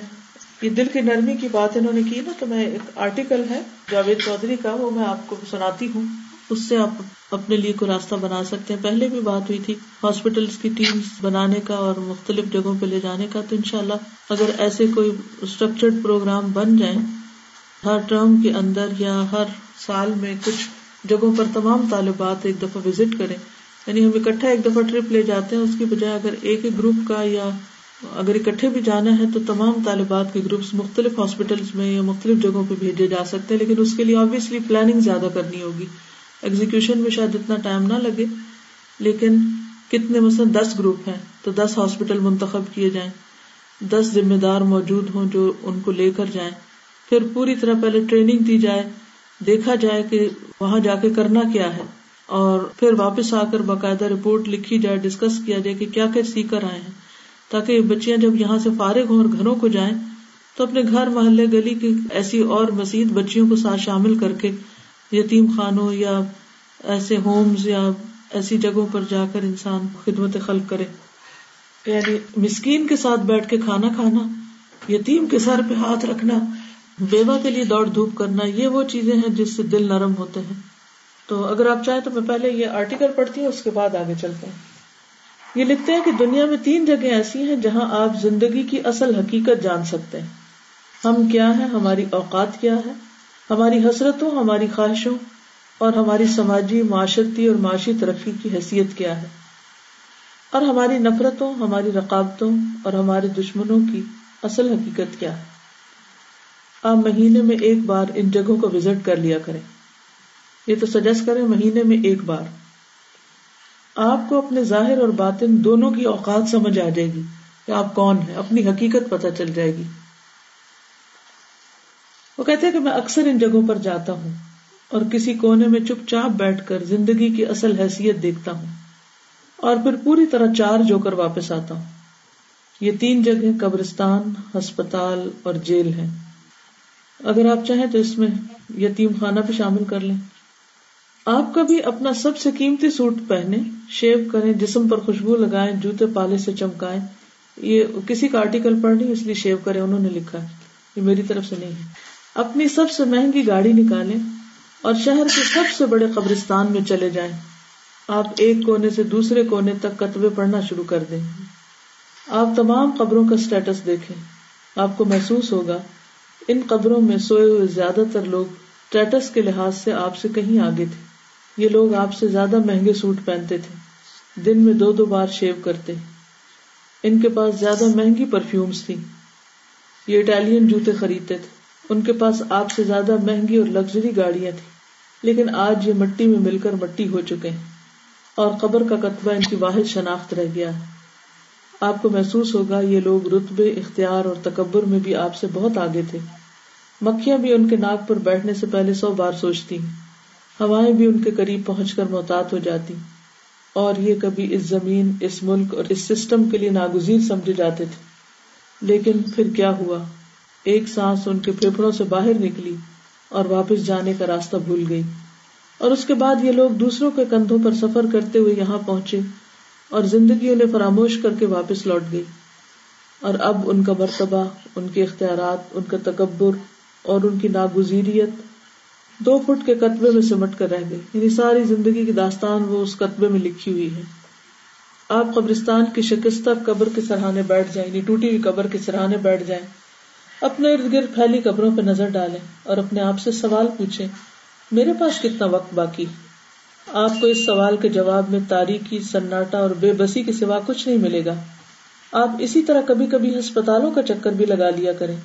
یہ دل کی نرمی کی بات انہوں نے کی نا تو میں ایک آرٹیکل ہے جاوید چودھری کا، وہ میں آپ کو سناتی ہوں۔ اس سے آپ اپنے لیے کوئی راستہ بنا سکتے ہیں۔ پہلے بھی بات ہوئی تھی ہاسپٹلس کی ٹیم بنانے کا اور مختلف جگہوں پہ لے جانے کا۔ تو انشاءاللہ اگر ایسے کوئی اسٹرکچرڈ پروگرام بن جائیں، ہر ٹرم کے اندر یا ہر سال میں کچھ جگہوں پر تمام طالبات ایک دفعہ وزٹ کریں۔ یعنی ہم اکٹھا ایک دفعہ ٹرپ لے جاتے ہیں، اس کی بجائے اگر ایک ایک گروپ کا یا اگر اکٹھے بھی جانا ہے تو تمام طالبات کے گروپس مختلف ہاسپٹلس میں یا مختلف جگہوں پہ بھیجے جا سکتے ہیں، لیکن اس کے لیے آبیسلی پلاننگ زیادہ کرنی ہوگی۔ ایگزیکشن میں شاید اتنا ٹائم نہ لگے، لیکن کتنے مثلاً دس گروپ ہیں، تو دس ہاسپٹل منتخب کیے جائیں۔ دس ذمے دار موجود ہوں جو ان کو لے کر جائیں۔ پھر پوری طرح پہلے ٹریننگ دی جائے، دیکھا جائے کہ وہاں جا کے کرنا کیا ہے۔ اور پھر واپس آ کر باقاعدہ رپورٹ لکھی جائے ڈسکس کیا جائے کہ کیا کیا سیکھ کر آئے ہیں، تاکہ بچیاں جب یہاں سے فارغ ہوں اور گھروں کو جائیں، تو اپنے گھر محلے گلی کی ایسی اور مزید بچیوں کو ساتھ شامل کر کے یتیم خانوں یا ایسے ہومز یا ایسی جگہوں پر جا کر انسان خدمت خلق کرے۔ یعنی مسکین کے ساتھ بیٹھ کے کھانا کھانا، یتیم کے سر پہ ہاتھ رکھنا، بیوہ کے لیے دوڑ دھوپ کرنا، یہ وہ چیزیں ہیں جس سے دل نرم ہوتے ہیں۔ تو اگر آپ چاہیں تو میں پہلے یہ آرٹیکل پڑھتی ہوں، اس کے بعد آگے چلتے ہیں۔ یہ لکھتے ہیں کہ دنیا میں تین جگہ ایسی ہیں جہاں آپ زندگی کی اصل حقیقت جان سکتے ہیں۔ ہم کیا ہیں؟ ہماری اوقات کیا ہے ہماری حسرتوں، ہماری خواہشوں اور ہماری سماجی معاشرتی اور معاشی ترقی کی حیثیت کیا ہے؟ اور ہماری نفرتوں، ہماری رقابتوں اور ہمارے دشمنوں کی اصل حقیقت کیا ہے؟ آپ مہینے میں ایک بار ان جگہوں کو وزٹ کر لیا کریں۔ یہ تو سجیسٹ کریں مہینے میں ایک بار۔ آپ کو اپنے ظاہر اور باطن دونوں کی اوقات سمجھ آ جائے گی کہ آپ کون ہیں، اپنی حقیقت پتہ چل جائے گی۔ وہ کہتے ہیں کہ میں اکثر ان جگہوں پر جاتا ہوں اور کسی کونے میں چپ چاپ بیٹھ کر زندگی کی اصل حیثیت دیکھتا ہوں اور پھر پوری طرح چارج ہو کر واپس آتا ہوں۔ یہ تین جگہ قبرستان، ہسپتال اور جیل ہے اگر آپ چاہیں تو اس میں یتیم خانہ بھی شامل کر لیں۔ آپ کا بھی اپنا سب سے قیمتی سوٹ پہنے، شیو کریں، جسم پر خوشبو لگائیں، جوتے پالے سے چمکائیں۔ یہ کسی کا آرٹیکل پڑھ نہیں اس لیے شیو کرے انہوں نے لکھا ہے۔ یہ میری طرف سے نہیں ہے۔ اپنی سب سے مہنگی گاڑی نکالیں اور شہر کے سب سے بڑے قبرستان میں چلے جائیں۔ آپ ایک کونے سے دوسرے کونے تک کتبے پڑھنا شروع کر دیں۔ آپ تمام قبروں کا اسٹیٹس دیکھیں۔ آپ کو محسوس ہوگا، ان قبروں میں سوئے ہوئے زیادہ تر لوگ اسٹیٹس کے لحاظ سے آپ سے کہیں آگے تھے۔ یہ لوگ آپ سے زیادہ مہنگے سوٹ پہنتے تھے۔ دن میں دو دو بار شیو کرتے۔ ان کے پاس زیادہ مہنگی پرفیومس تھی یہ اٹالین جوتے خریدتے تھے۔ ان کے پاس آپ سے زیادہ مہنگی اور لگژری گاڑیاں تھیں۔ لیکن آج یہ مٹی میں مل کر مٹی ہو چکے ہیں۔ اور قبر کا کتبہ ان کی واحد شناخت رہ گیا۔ ہے آپ کو محسوس ہوگا یہ لوگ رتبے، اختیار اور تکبر میں بھی آپ سے بہت آگے تھے۔ مکھیاں بھی ان کے ناک پر بیٹھنے سے پہلے سو بار سوچتی ہیں ہوائیں بھی ان کے قریب پہنچ کر محتاط ہو جاتی اور یہ کبھی اس زمین، اس ملک اور اس سسٹم کے لیے ناگزیر سمجھے جاتے تھے۔ لیکن پھر کیا ہوا؟ ایک سانس ان کے پھیپڑوں سے باہر نکلی اور واپس جانے کا راستہ بھول گئی۔ اور اس کے بعد یہ لوگ دوسروں کے کندھوں پر سفر کرتے ہوئے یہاں پہنچے اور زندگی انہیں فراموش کر کے واپس لوٹ گئی اور اب ان کا مرتبہ، ان کے اختیارات، ان کا تکبر اور ان کی ناگزیریت دو فٹ کے قطبے میں سمٹ کر رہ گئے۔ یعنی ساری زندگی کی داستان وہ اس قطبے میں لکھی ہوئی ہے۔ آپ قبرستان کی شکستہ قبر کے سرحانے بیٹھ جائیں یعنی ٹوٹی ہوئی قبر کے سرحانے بیٹھ جائیں۔ اپنے ارد گرد پھیلی قبروں پہ نظر ڈالیں اور اپنے آپ سے سوال پوچھیں، میرے پاس کتنا وقت باقی؟ آپ کو اس سوال کے جواب میں تاریخی سناٹا اور بے بسی کے سوا کچھ نہیں ملے گا۔ آپ اسی طرح کبھی کبھی ہسپتالوں کا چکر بھی لگا لیا کریں۔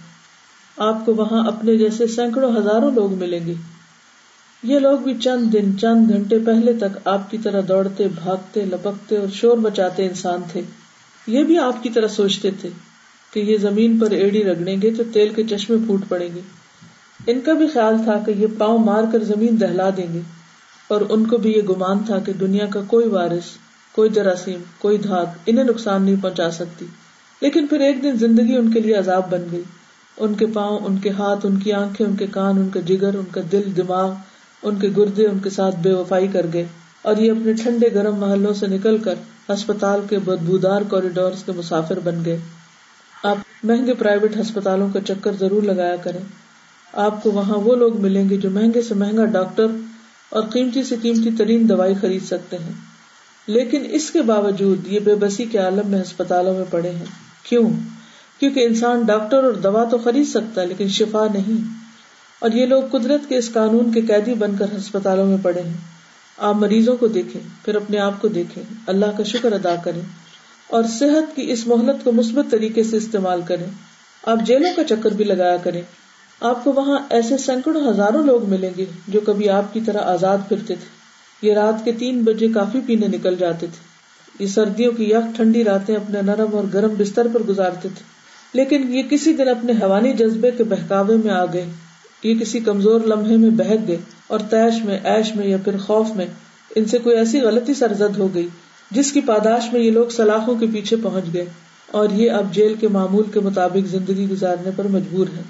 آپ کو وہاں اپنے جیسے سینکڑوں ہزاروں لوگ ملیں گے۔ یہ لوگ بھی چند دن چند گھنٹے پہلے تک آپ کی طرح دوڑتے، بھاگتے، لپکتے اور شور بچاتے انسان تھے۔ یہ بھی آپ کی طرح سوچتے تھے کہ یہ زمین پر ایڑی رگڑیں گے تو تیل کے چشمے پھوٹ پڑیں گے۔ ان کا بھی خیال تھا کہ یہ پاؤں مار کر زمین دہلا دیں گے۔ اور ان کو بھی یہ گمان تھا کہ دنیا کا کوئی وارث، کوئی جراثیم، کوئی دھات انہیں نقصان نہیں پہنچا سکتی۔ لیکن پھر ایک دن زندگی ان کے لیے عذاب بن گئی۔ ان کے پاؤں، ان کے ہاتھ، ان کی آنکھیں، ان کے کان، ان کا جگر، ان کا دل، دماغ ان کے گردے ان کے ساتھ بے وفائی کر گئے اور یہ اپنے ٹھنڈے گرم محلوں سے نکل کر ہسپتال کے بدبودار کوریڈور کے مسافر بن گئے۔ آپ مہنگے پرائیویٹ ہسپتالوں کا چکر ضرور لگایا کریں۔ آپ کو وہاں وہ لوگ ملیں گے جو مہنگے سے مہنگا ڈاکٹر اور قیمتی سے قیمتی ترین دوائی خرید سکتے ہیں۔ لیکن اس کے باوجود یہ بے بسی کے عالم میں ہسپتالوں میں پڑے ہیں۔ کیوں؟ کیونکہ انسان ڈاکٹر اور دوا تو خرید سکتا ہے لیکن شفا نہیں۔ اور یہ لوگ قدرت کے اس قانون کے قیدی بن کر ہسپتالوں میں پڑے ہیں۔ آپ مریضوں کو دیکھیں، پھر اپنے آپ کو دیکھیں۔ اللہ کا شکر ادا کریں۔ اور صحت کی اس مہلت کو مثبت طریقے سے استعمال کریں۔ آپ جیلوں کا چکر بھی لگایا کریں۔ آپ کو وہاں ایسے سینکڑوں ہزاروں لوگ ملیں گے جو کبھی آپ کی طرح آزاد پھرتے تھے۔ یہ رات کے تین بجے کافی پینے نکل جاتے تھے۔ یہ سردیوں کی یک ٹھنڈی راتیں اپنے نرم اور گرم بستر پر گزارتے تھے۔ لیکن یہ کسی دن اپنے حوانی جذبے کے بہکاوے میں آ گئے۔ یہ کسی کمزور لمحے میں بہک گئے اور تیش میں، ایش میں یا پھر خوف میں ان سے کوئی ایسی غلطی سرزد ہو گئی جس کی پاداش میں یہ لوگ سلاخوں کے پیچھے پہنچ گئے اور یہ اب جیل کے معمول کے مطابق زندگی گزارنے پر مجبور ہے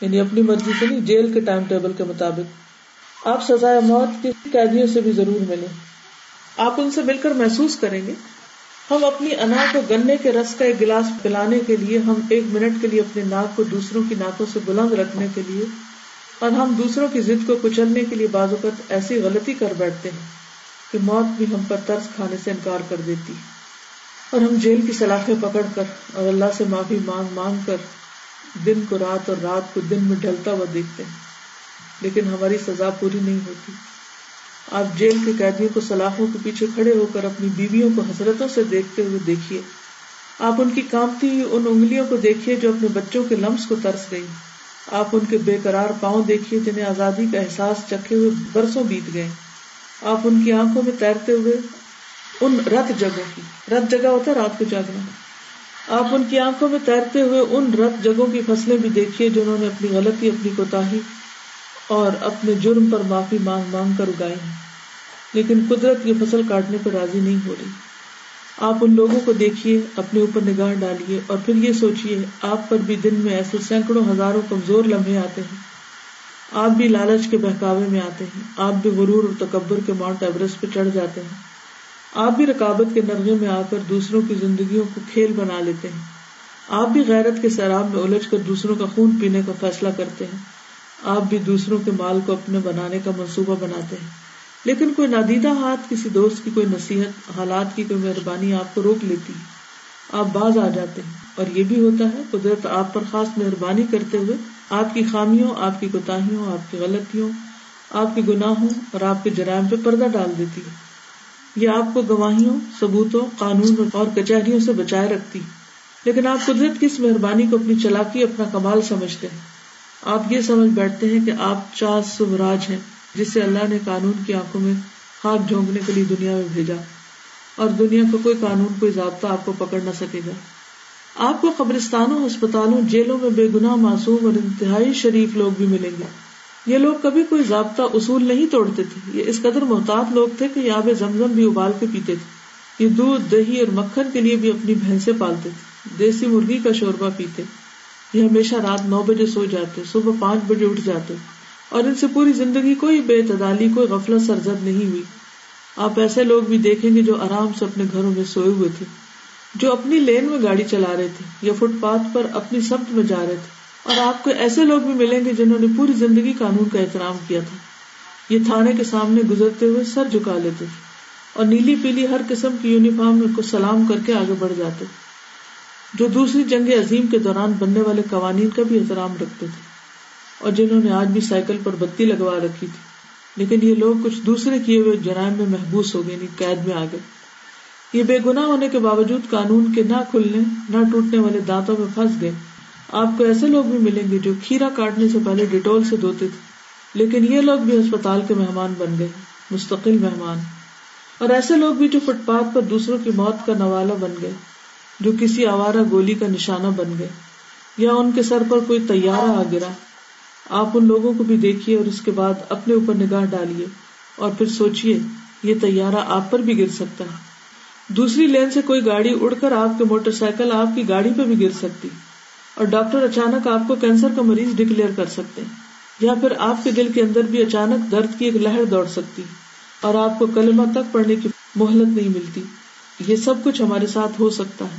یعنی اپنی مرضی سے نہیں جیل کے ٹائم ٹیبل کے مطابق۔ آپ سزائے موت کے قیدیوں سے بھی ضرور ملے آپ ان سے مل کر محسوس کریں گے۔ ہم اپنی انا کو گنے کے رس کا ایک گلاس پلانے کے لیے، ہم ایک منٹ کے لیے اپنے ناک کو دوسروں کی ناکوں سے بلند رکھنے کے لیے اور ہم دوسروں کی ضد کو کچلنے کے لیے بعض اوقات ایسی غلطی کر بیٹھتے ہیں کہ موت بھی ہم پر ترس کھانے سے انکار کر دیتی اور ہم جیل کی سلاخیں پکڑ کر اور اللہ سے معافی مانگ مانگ کر دن کو رات اور رات کو دن میں ڈھلتا ہوا دیکھتے ہیں۔ لیکن ہماری سزا پوری نہیں ہوتی۔ آپ جیل کے قیدیوں کو سلاخوں کے پیچھے کھڑے ہو کر اپنی بیویوں کو حسرتوں سے دیکھتے ہوئے دیکھیے۔ آپ ان کی کامتی ان انگلیوں کو دیکھیے جو اپنے بچوں کے لمس کو ترس گئی آپ ان کے بے قرار پاؤں دیکھیے جنہیں آزادی کا احساس چکھے ہوئے برسوں بیت گئے۔ آپ ان کی آنکھوں میں تیرتے ہوئے ان رت جگہوں کی، رت جگہ ہوتا ہے رات کو جاگنا۔ آپ ان کی آنکھوں میں تیرتے ہوئے ان رت جگہوں کی فصلیں بھی دیکھیے جنہوں نے اپنی غلطی، اپنی کوتا اور اپنے جرم پر معافی مانگ مانگ کر اگائی۔ لیکن قدرت یہ فصل کاٹنے پر راضی نہیں ہو رہی۔ آپ ان لوگوں کو دیکھیے، اپنے اوپر نگاہ ڈالیے اور پھر یہ سوچیے، آپ پر بھی دن میں ایسے سینکڑوں ہزاروں کمزور لمحے آتے ہیں۔ آپ بھی لالچ کے بہکاوے میں آتے ہیں۔ آپ بھی غرور اور تکبر کے ماؤنٹ ایوریسٹ پہ چڑھ جاتے ہیں۔ آپ بھی رکاوٹ کے نرغے میں آ کر دوسروں کی زندگیوں کو کھیل بنا لیتے ہیں۔ آپ بھی غیرت کے سیراب میں الجھ کر دوسروں کا خون پینے کا فیصلہ کرتے ہیں۔ آپ بھی دوسروں کے مال کو اپنے بنانے کا منصوبہ بناتے ہیں۔ لیکن کوئی نادیدہ ہاتھ کسی دوست کی کوئی نصیحت، حالات کی کوئی مہربانی آپ کو روک لیتی۔ آپ باز آ جاتے ہیں۔ اور یہ بھی ہوتا ہے، قدرت آپ پر خاص مہربانی کرتے ہوئے آپ کی خامیوں، آپ کی کوتاہیوں، آپ کی غلطیوں، آپ کے گناہوں اور آپ کے جرائم پہ پردہ ڈال دیتی ہے۔ یہ آپ کو گواہیوں، ثبوتوں، قانون اور کچہریوں سے بچائے رکھتی لیکن آپ قدرت کی اس مہربانی کو اپنی چلاکی، اپنا کمال سمجھتے ہیں۔ آپ یہ سمجھ بیٹھتے ہیں کہ آپ چار سمراج ہیں۔ جس سے اللہ نے قانون کی آنکھوں میں خاک جھونکنے کے لیے دنیا میں بھیجا اور دنیا کا کوئی قانون، کوئی ضابطہ آپ کو پکڑ نہ سکے گا۔ آپ کو قبرستانوں، ہسپتالوں، جیلوں میں بے گناہ، معصوم اور انتہائی شریف لوگ بھی ملیں گے۔ یہ لوگ کبھی کوئی ضابطہ، اصول نہیں توڑتے تھے۔ یہ اس قدر محتاط لوگ تھے کہ یہاں پہ زمزم بھی ابال کے پیتے تھے۔ یہ دودھ، دہی اور مکھن کے لیے بھی اپنی بھینسیں پالتے تھے۔ دیسی مرغی کا شوربہ پیتے۔ یہ ہمیشہ رات نو بجے سو جاتے، صبح پانچ بجے اٹھ جاتے۔ اور ان سے پوری زندگی کوئی بے تعدالی کوئی غفلت، سرزد نہیں ہوئی۔ آپ ایسے لوگ بھی دیکھیں گے جو آرام سے اپنے گھروں میں سوئے ہوئے تھے، جو اپنی لین میں گاڑی چلا رہے تھے یا فٹ پاتھ پر اپنی سمت میں جا رہے تھے۔ اور آپ کو ایسے لوگ بھی ملیں گے جنہوں نے پوری زندگی قانون کا احترام کیا تھا۔ یہ تھانے کے سامنے گزرتے ہوئے سر جھکا لیتے تھے اور نیلی پیلی ہر قسم کی یونیفارم کو سلام کر کے آگے بڑھ جاتے جو دوسری جنگ عظیم کے دوران بننے والے قوانین کا بھی احترام رکھتے تھے۔ اور جنہوں نے آج بھی سائیکل پر بتی لگوا رکھی تھی۔ لیکن یہ لوگ کچھ دوسرے کیے ہوئے جرائم میں محبوس ہو گئے یعنی قید میں آ گئے۔ یہ بے گنا ہونے کے باوجود قانون کے نہ کھلنے، نہ ٹوٹنے والے دانتوں میں پھنس گئے۔ آپ کو ایسے لوگ بھی ملیں گے جو کھیرا کاٹنے سے پہلے ڈیٹول سے دھوتے تھے۔ لیکن یہ لوگ بھی اسپتال کے مہمان بن گئے، مستقل مہمان۔ اور ایسے لوگ بھی جو فٹ پاتھ پر دوسروں کی موت کا نوالا بن گئے، جو کسی آوارہ گولی کا نشانہ بن گئے، یا ان کے سر پر کوئی تیارہ آ گرا۔ آپ ان لوگوں کو بھی دیکھیے اور اس کے بعد اپنے اوپر نگاہ ڈالیے اور پھر سوچیے یہ تیارہ آپ پر بھی گر سکتا ہے۔ دوسری لین سے کوئی گاڑی اڑ کر آپ کے موٹر سائیکل آپ کی گاڑی پہ بھی گر سکتی اور ڈاکٹر اچانک آپ کو کینسر کا مریض ڈکلیئر کر سکتے یا پھر آپ کے دل کے اندر بھی اچانک درد کی ایک لہر دوڑ سکتی اور آپ کو کلمہ تک پڑھنے کی مہلت نہیں ملتی۔ یہ سب کچھ ہمارے ساتھ ہو سکتا ہے۔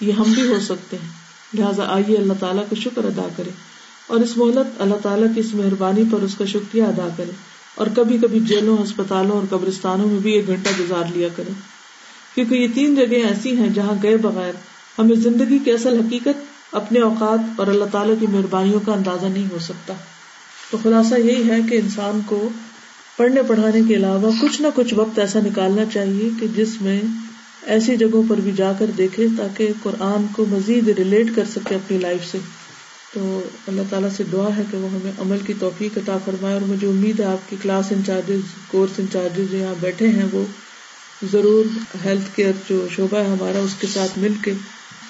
یہ ہم بھی ہو سکتے ہیں۔ لہٰذا آئیے اللہ تعالیٰ کا شکر ادا کرے اور اس مہلت اللہ تعالیٰ کی اس مہربانی پر اس کا شکریہ ادا کرے اور کبھی کبھی جیلوں، ہسپتالوں اور قبرستانوں میں بھی ایک گھنٹہ گزار لیا کرے کیونکہ یہ تین جگہ ایسی ہیں جہاں گئے بغیر ہمیں زندگی کی اصل حقیقت، اپنے اوقات اور اللہ تعالیٰ کی مہربانیوں کا اندازہ نہیں ہو سکتا۔ تو خلاصہ یہی ہے کہ انسان کو پڑھنے پڑھانے کے علاوہ کچھ نہ کچھ وقت ایسا نکالنا چاہیے کہ جس میں ایسی جگہوں پر بھی جا کر دیکھے تاکہ قرآن کو مزید ریلیٹ کر سکے اپنی لائف سے۔ تو اللہ تعالیٰ سے دعا ہے کہ وہ ہمیں عمل کی توفیق عطا فرمائے اور مجھے امید ہے آپ کی کلاس انچارجز، کورس انچارجز جو یہاں بیٹھے ہیں وہ ضرور ہیلتھ کیئر جو شعبہ ہے ہمارا اس کے ساتھ مل کے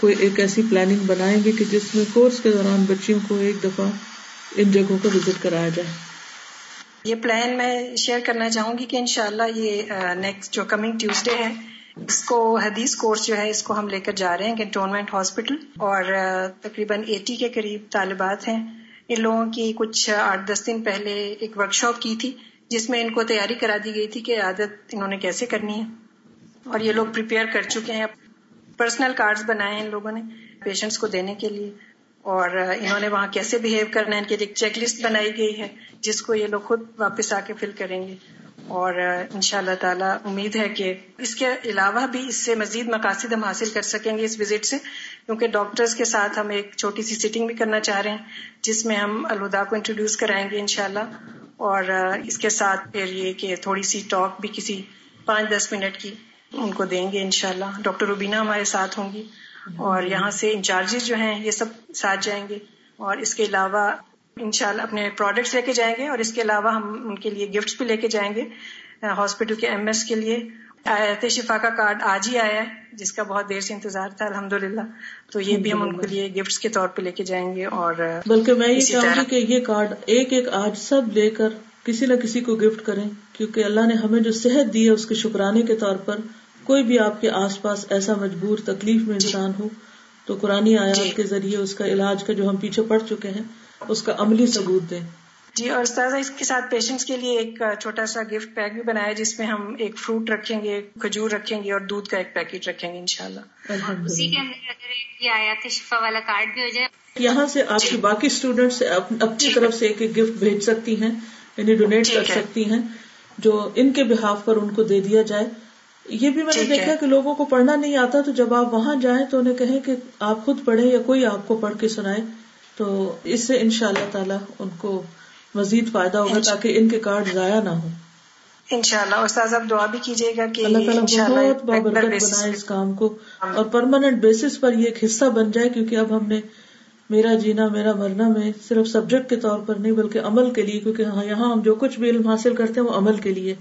کوئی ایک ایسی پلاننگ بنائیں گے کہ جس میں کورس کے دوران بچیوں کو ایک دفعہ ان جگہوں کو وزٹ کرایا جائے۔ یہ پلان میں شیئر کرنا چاہوں گی کہ انشاءاللہ یہ نیکسٹ جو کمنگ ٹیوزڈے ہے اس کو حدیث کورس جو ہے اس کو ہم لے کر جا رہے ہیں کنٹونمنٹ ہاسپٹل اور تقریباً ایٹی کے قریب طالبات ہیں۔ ان لوگوں کی کچھ آٹھ دس دن پہلے ایک ورک شاپ کی تھی، جس میں ان کو تیاری کرا دی گئی تھی کہ عادت انہوں نے کیسے کرنی ہے۔ اور یہ لوگ پریپیئر کر چکے ہیں۔ پرسنل کارڈز بنائے ہیں ان لوگوں نے پیشنٹس کو دینے کے لیے۔ اور انہوں نے وہاں کیسے بہیو کرنا ہے، ان کی ایک چیک لسٹ بنائی گئی ہے، جس کو یہ لوگ خود واپس آ کے فل کریں گے۔ اور ان شاء اللہ تعالی امید ہے کہ اس کے علاوہ بھی اس سے مزید مقاصد ہم حاصل کر سکیں گے اس وزٹ سے، کیونکہ ڈاکٹرز کے ساتھ ہم ایک چھوٹی سی سیٹنگ بھی کرنا چاہ رہے ہیں، جس میں ہم الہدا کو انٹروڈیوس کرائیں گے انشاءاللہ۔ اور اس کے ساتھ پھر یہ کہ تھوڑی سی ٹاک بھی کسی پانچ دس منٹ کی ان کو دیں گے انشاءاللہ۔ ڈاکٹر روبینہ ہمارے ساتھ ہوں گی۔ اور یہاں سے انچارجز جو ہیں، یہ سب ساتھ جائیں گے۔ اور اس کے علاوہ انشاءاللہ اپنے پروڈکٹس لے کے جائیں گے اور اس کے علاوہ ہم ان کے لیے گفٹس بھی لے کے جائیں گے ہاسپٹل کے ایم ایس کے لیے آیت شفا کا کارڈ آج ہی آیا ہے جس کا بہت دیر سے انتظار تھا الحمد تو یہ بھی ہم ان کے لیے گفٹس کے طور پہ لے کے جائیں گے اور بلکہ میں یہ چاہوں گی کہ یہ کارڈ ایک ایک آج سب لے کر کسی نہ کسی کو گفٹ کریں کیونکہ اللہ نے ہمیں جو صحت دی ہے اس کے شکرانے کے طور پر کوئی بھی آپ کے آس پاس ایسا مجبور تکلیف میں۔ انسان ہو تو قرآن آیات جی۔ کے ذریعے اس کا علاج کا جو ہم پیچھے پڑ چکے ہیں اس کا عملی ثبوت دیں۔ جی اور استاذہ اس کے ساتھ پیشنٹس کے لیے ایک چھوٹا سا گفٹ پیک بھی بنایا جس میں ہم ایک فروٹ رکھیں گے کھجور رکھیں گے اور دودھ کا ایک پیکٹ رکھیں گے انشاءاللہ۔ اسی کے اندر اگر یہ آیات شفا والا کارڈ بھی ہو جائے۔ یہاں سے آپ کی باقی اسٹوڈینٹس اپنی طرف سے ایک ایک گفٹ بھیج سکتی ہیں یعنی ڈونیٹ کر سکتی ہیں جو ان کے بحاف پر ان کو دے دیا جائے۔ یہ بھی میں نے دیکھا کہ لوگوں کو پڑھنا نہیں آتا تو جب آپ وہاں جائیں تو انہیں کہیں کہ آپ خود پڑھیں یا کوئی آپ کو پڑھ کے سنائے۔ تو اس سے ان شاء اللہ تعالیٰ ان کو مزید فائدہ ہوگا تاکہ ان کے کارڈ ضائع نہ ہو ان شاء اللہ دعا بھی کیجیے گا کہ اللہ تعالیٰ بہت بابرکت بنائے اس کام کو اور پرماننٹ بیسس پر یہ ایک حصہ بن جائے کیونکہ اب ہم نے میرا جینا میرا مرنا میں صرف سبجیکٹ کے طور پر نہیں بلکہ عمل کے لیے کیونکہ ہاں یہاں ہم جو کچھ بھی علم حاصل کرتے ہیں وہ عمل کے لیے۔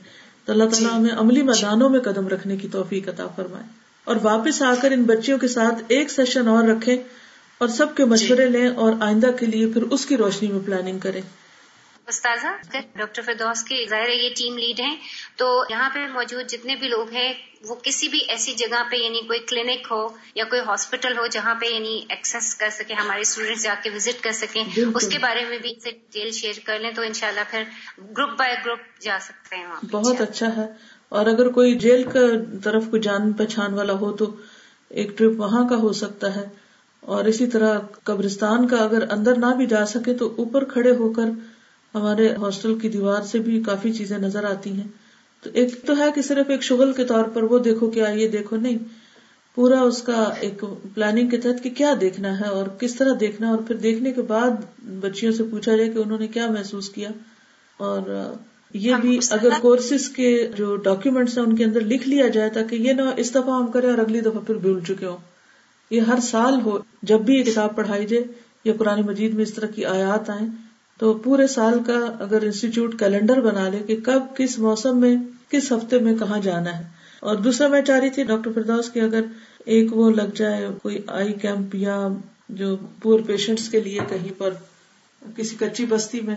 تو اللہ تعالیٰ جی۔ ہمیں عملی میدانوں میں قدم رکھنے کی توفیق عطا فرمائے۔ اور واپس آ کر ان بچیوں کے ساتھ ایک سیشن اور رکھے اور سب کے مشورے جی۔ لیں اور آئندہ کے لیے پھر اس کی روشنی میں پلاننگ کریں۔ استاذہ ڈاکٹر فردوس کے ظاہر ہے یہ ٹیم لیڈ ہیں تو یہاں پہ موجود جتنے بھی لوگ ہیں وہ کسی بھی ایسی جگہ پہ یعنی کوئی کلینک ہو یا کوئی ہاسپٹل ہو جہاں پہ یعنی ایکسس کر سکے ہمارے اسٹوڈینٹس جا کے وزٹ کر سکیں اس کے بارے میں بھی ڈیٹیل شیئر کر لیں تو انشاءاللہ پھر گروپ بائی گروپ جا سکتے ہیں بہت اچھا ہے۔ اور اگر کوئی جیل کا طرف کوئی جان پہچان والا ہو تو ایک ٹرپ وہاں کا ہو سکتا ہے۔ اور اسی طرح قبرستان کا اگر اندر نہ بھی جا سکے تو اوپر کھڑے ہو کر ہمارے ہاسٹل کی دیوار سے بھی کافی چیزیں نظر آتی ہیں۔ تو ایک تو ہے کہ صرف ایک شغل کے طور پر وہ دیکھو کیا یہ دیکھو نہیں پورا اس کا ایک پلاننگ کے تحت کہ کیا دیکھنا ہے اور کس طرح دیکھنا اور پھر دیکھنے کے بعد بچیوں سے پوچھا جائے کہ انہوں نے کیا محسوس کیا۔ اور یہ بھی اگر کورسز کے جو ڈاکیومینٹس ہیں ان کے اندر لکھ لیا جائے تاکہ یہ نہ اس دفعہ ہم کریں اور اگلی دفعہ پھر بھول چکے ہوں۔ یہ ہر سال ہو جب بھی یہ کتاب پڑھائی جائے یا قرآن مجید میں اس طرح کی آیات آئیں تو پورے سال کا اگر انسٹیٹیوٹ کیلنڈر بنا لے کہ کب کس موسم میں کس ہفتے میں کہاں جانا ہے اور دوسرا میں چاہ رہی تھی ڈاکٹر فردوس کی اگر ایک وہ لگ جائے کوئی آئی کیمپ یا جو پور پیشنٹس کے لیے کہیں پر کسی کچی بستی میں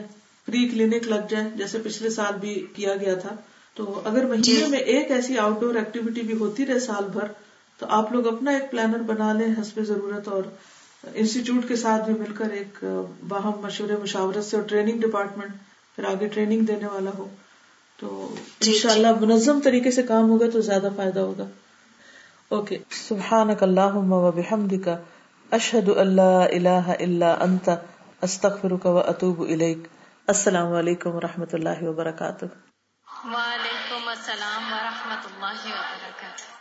فری کلینک لگ جائے جیسے پچھلے سال بھی کیا گیا تھا تو اگر مہینے جی۔ میں ایک ایسی آؤٹ ڈور ایکٹیویٹی بھی ہوتی رہے سال بھر تو آپ لوگ اپنا ایک پلانر بنا لیں حسب ضرورت اور انسٹیٹیوٹ کے ساتھ بھی مل کر ایک باہم مشورے مشاورت سے اور ٹریننگ ڈپارٹمنٹ پھر آگے ٹریننگ دینے والا ہو تو جی، ان شاء اللہ جی۔ منظم طریقے سے کام ہوگا تو زیادہ فائدہ ہوگا۔ اوکے سبحان اللہ بحمدک اشہد اللہ اللہ اللہ انت استغفرک و اتوب الیک۔ السلام علیکم و رحمۃ اللہ وبرکاتہ وعلیکم السلام و رحمۃ اللہ وبرکاتہ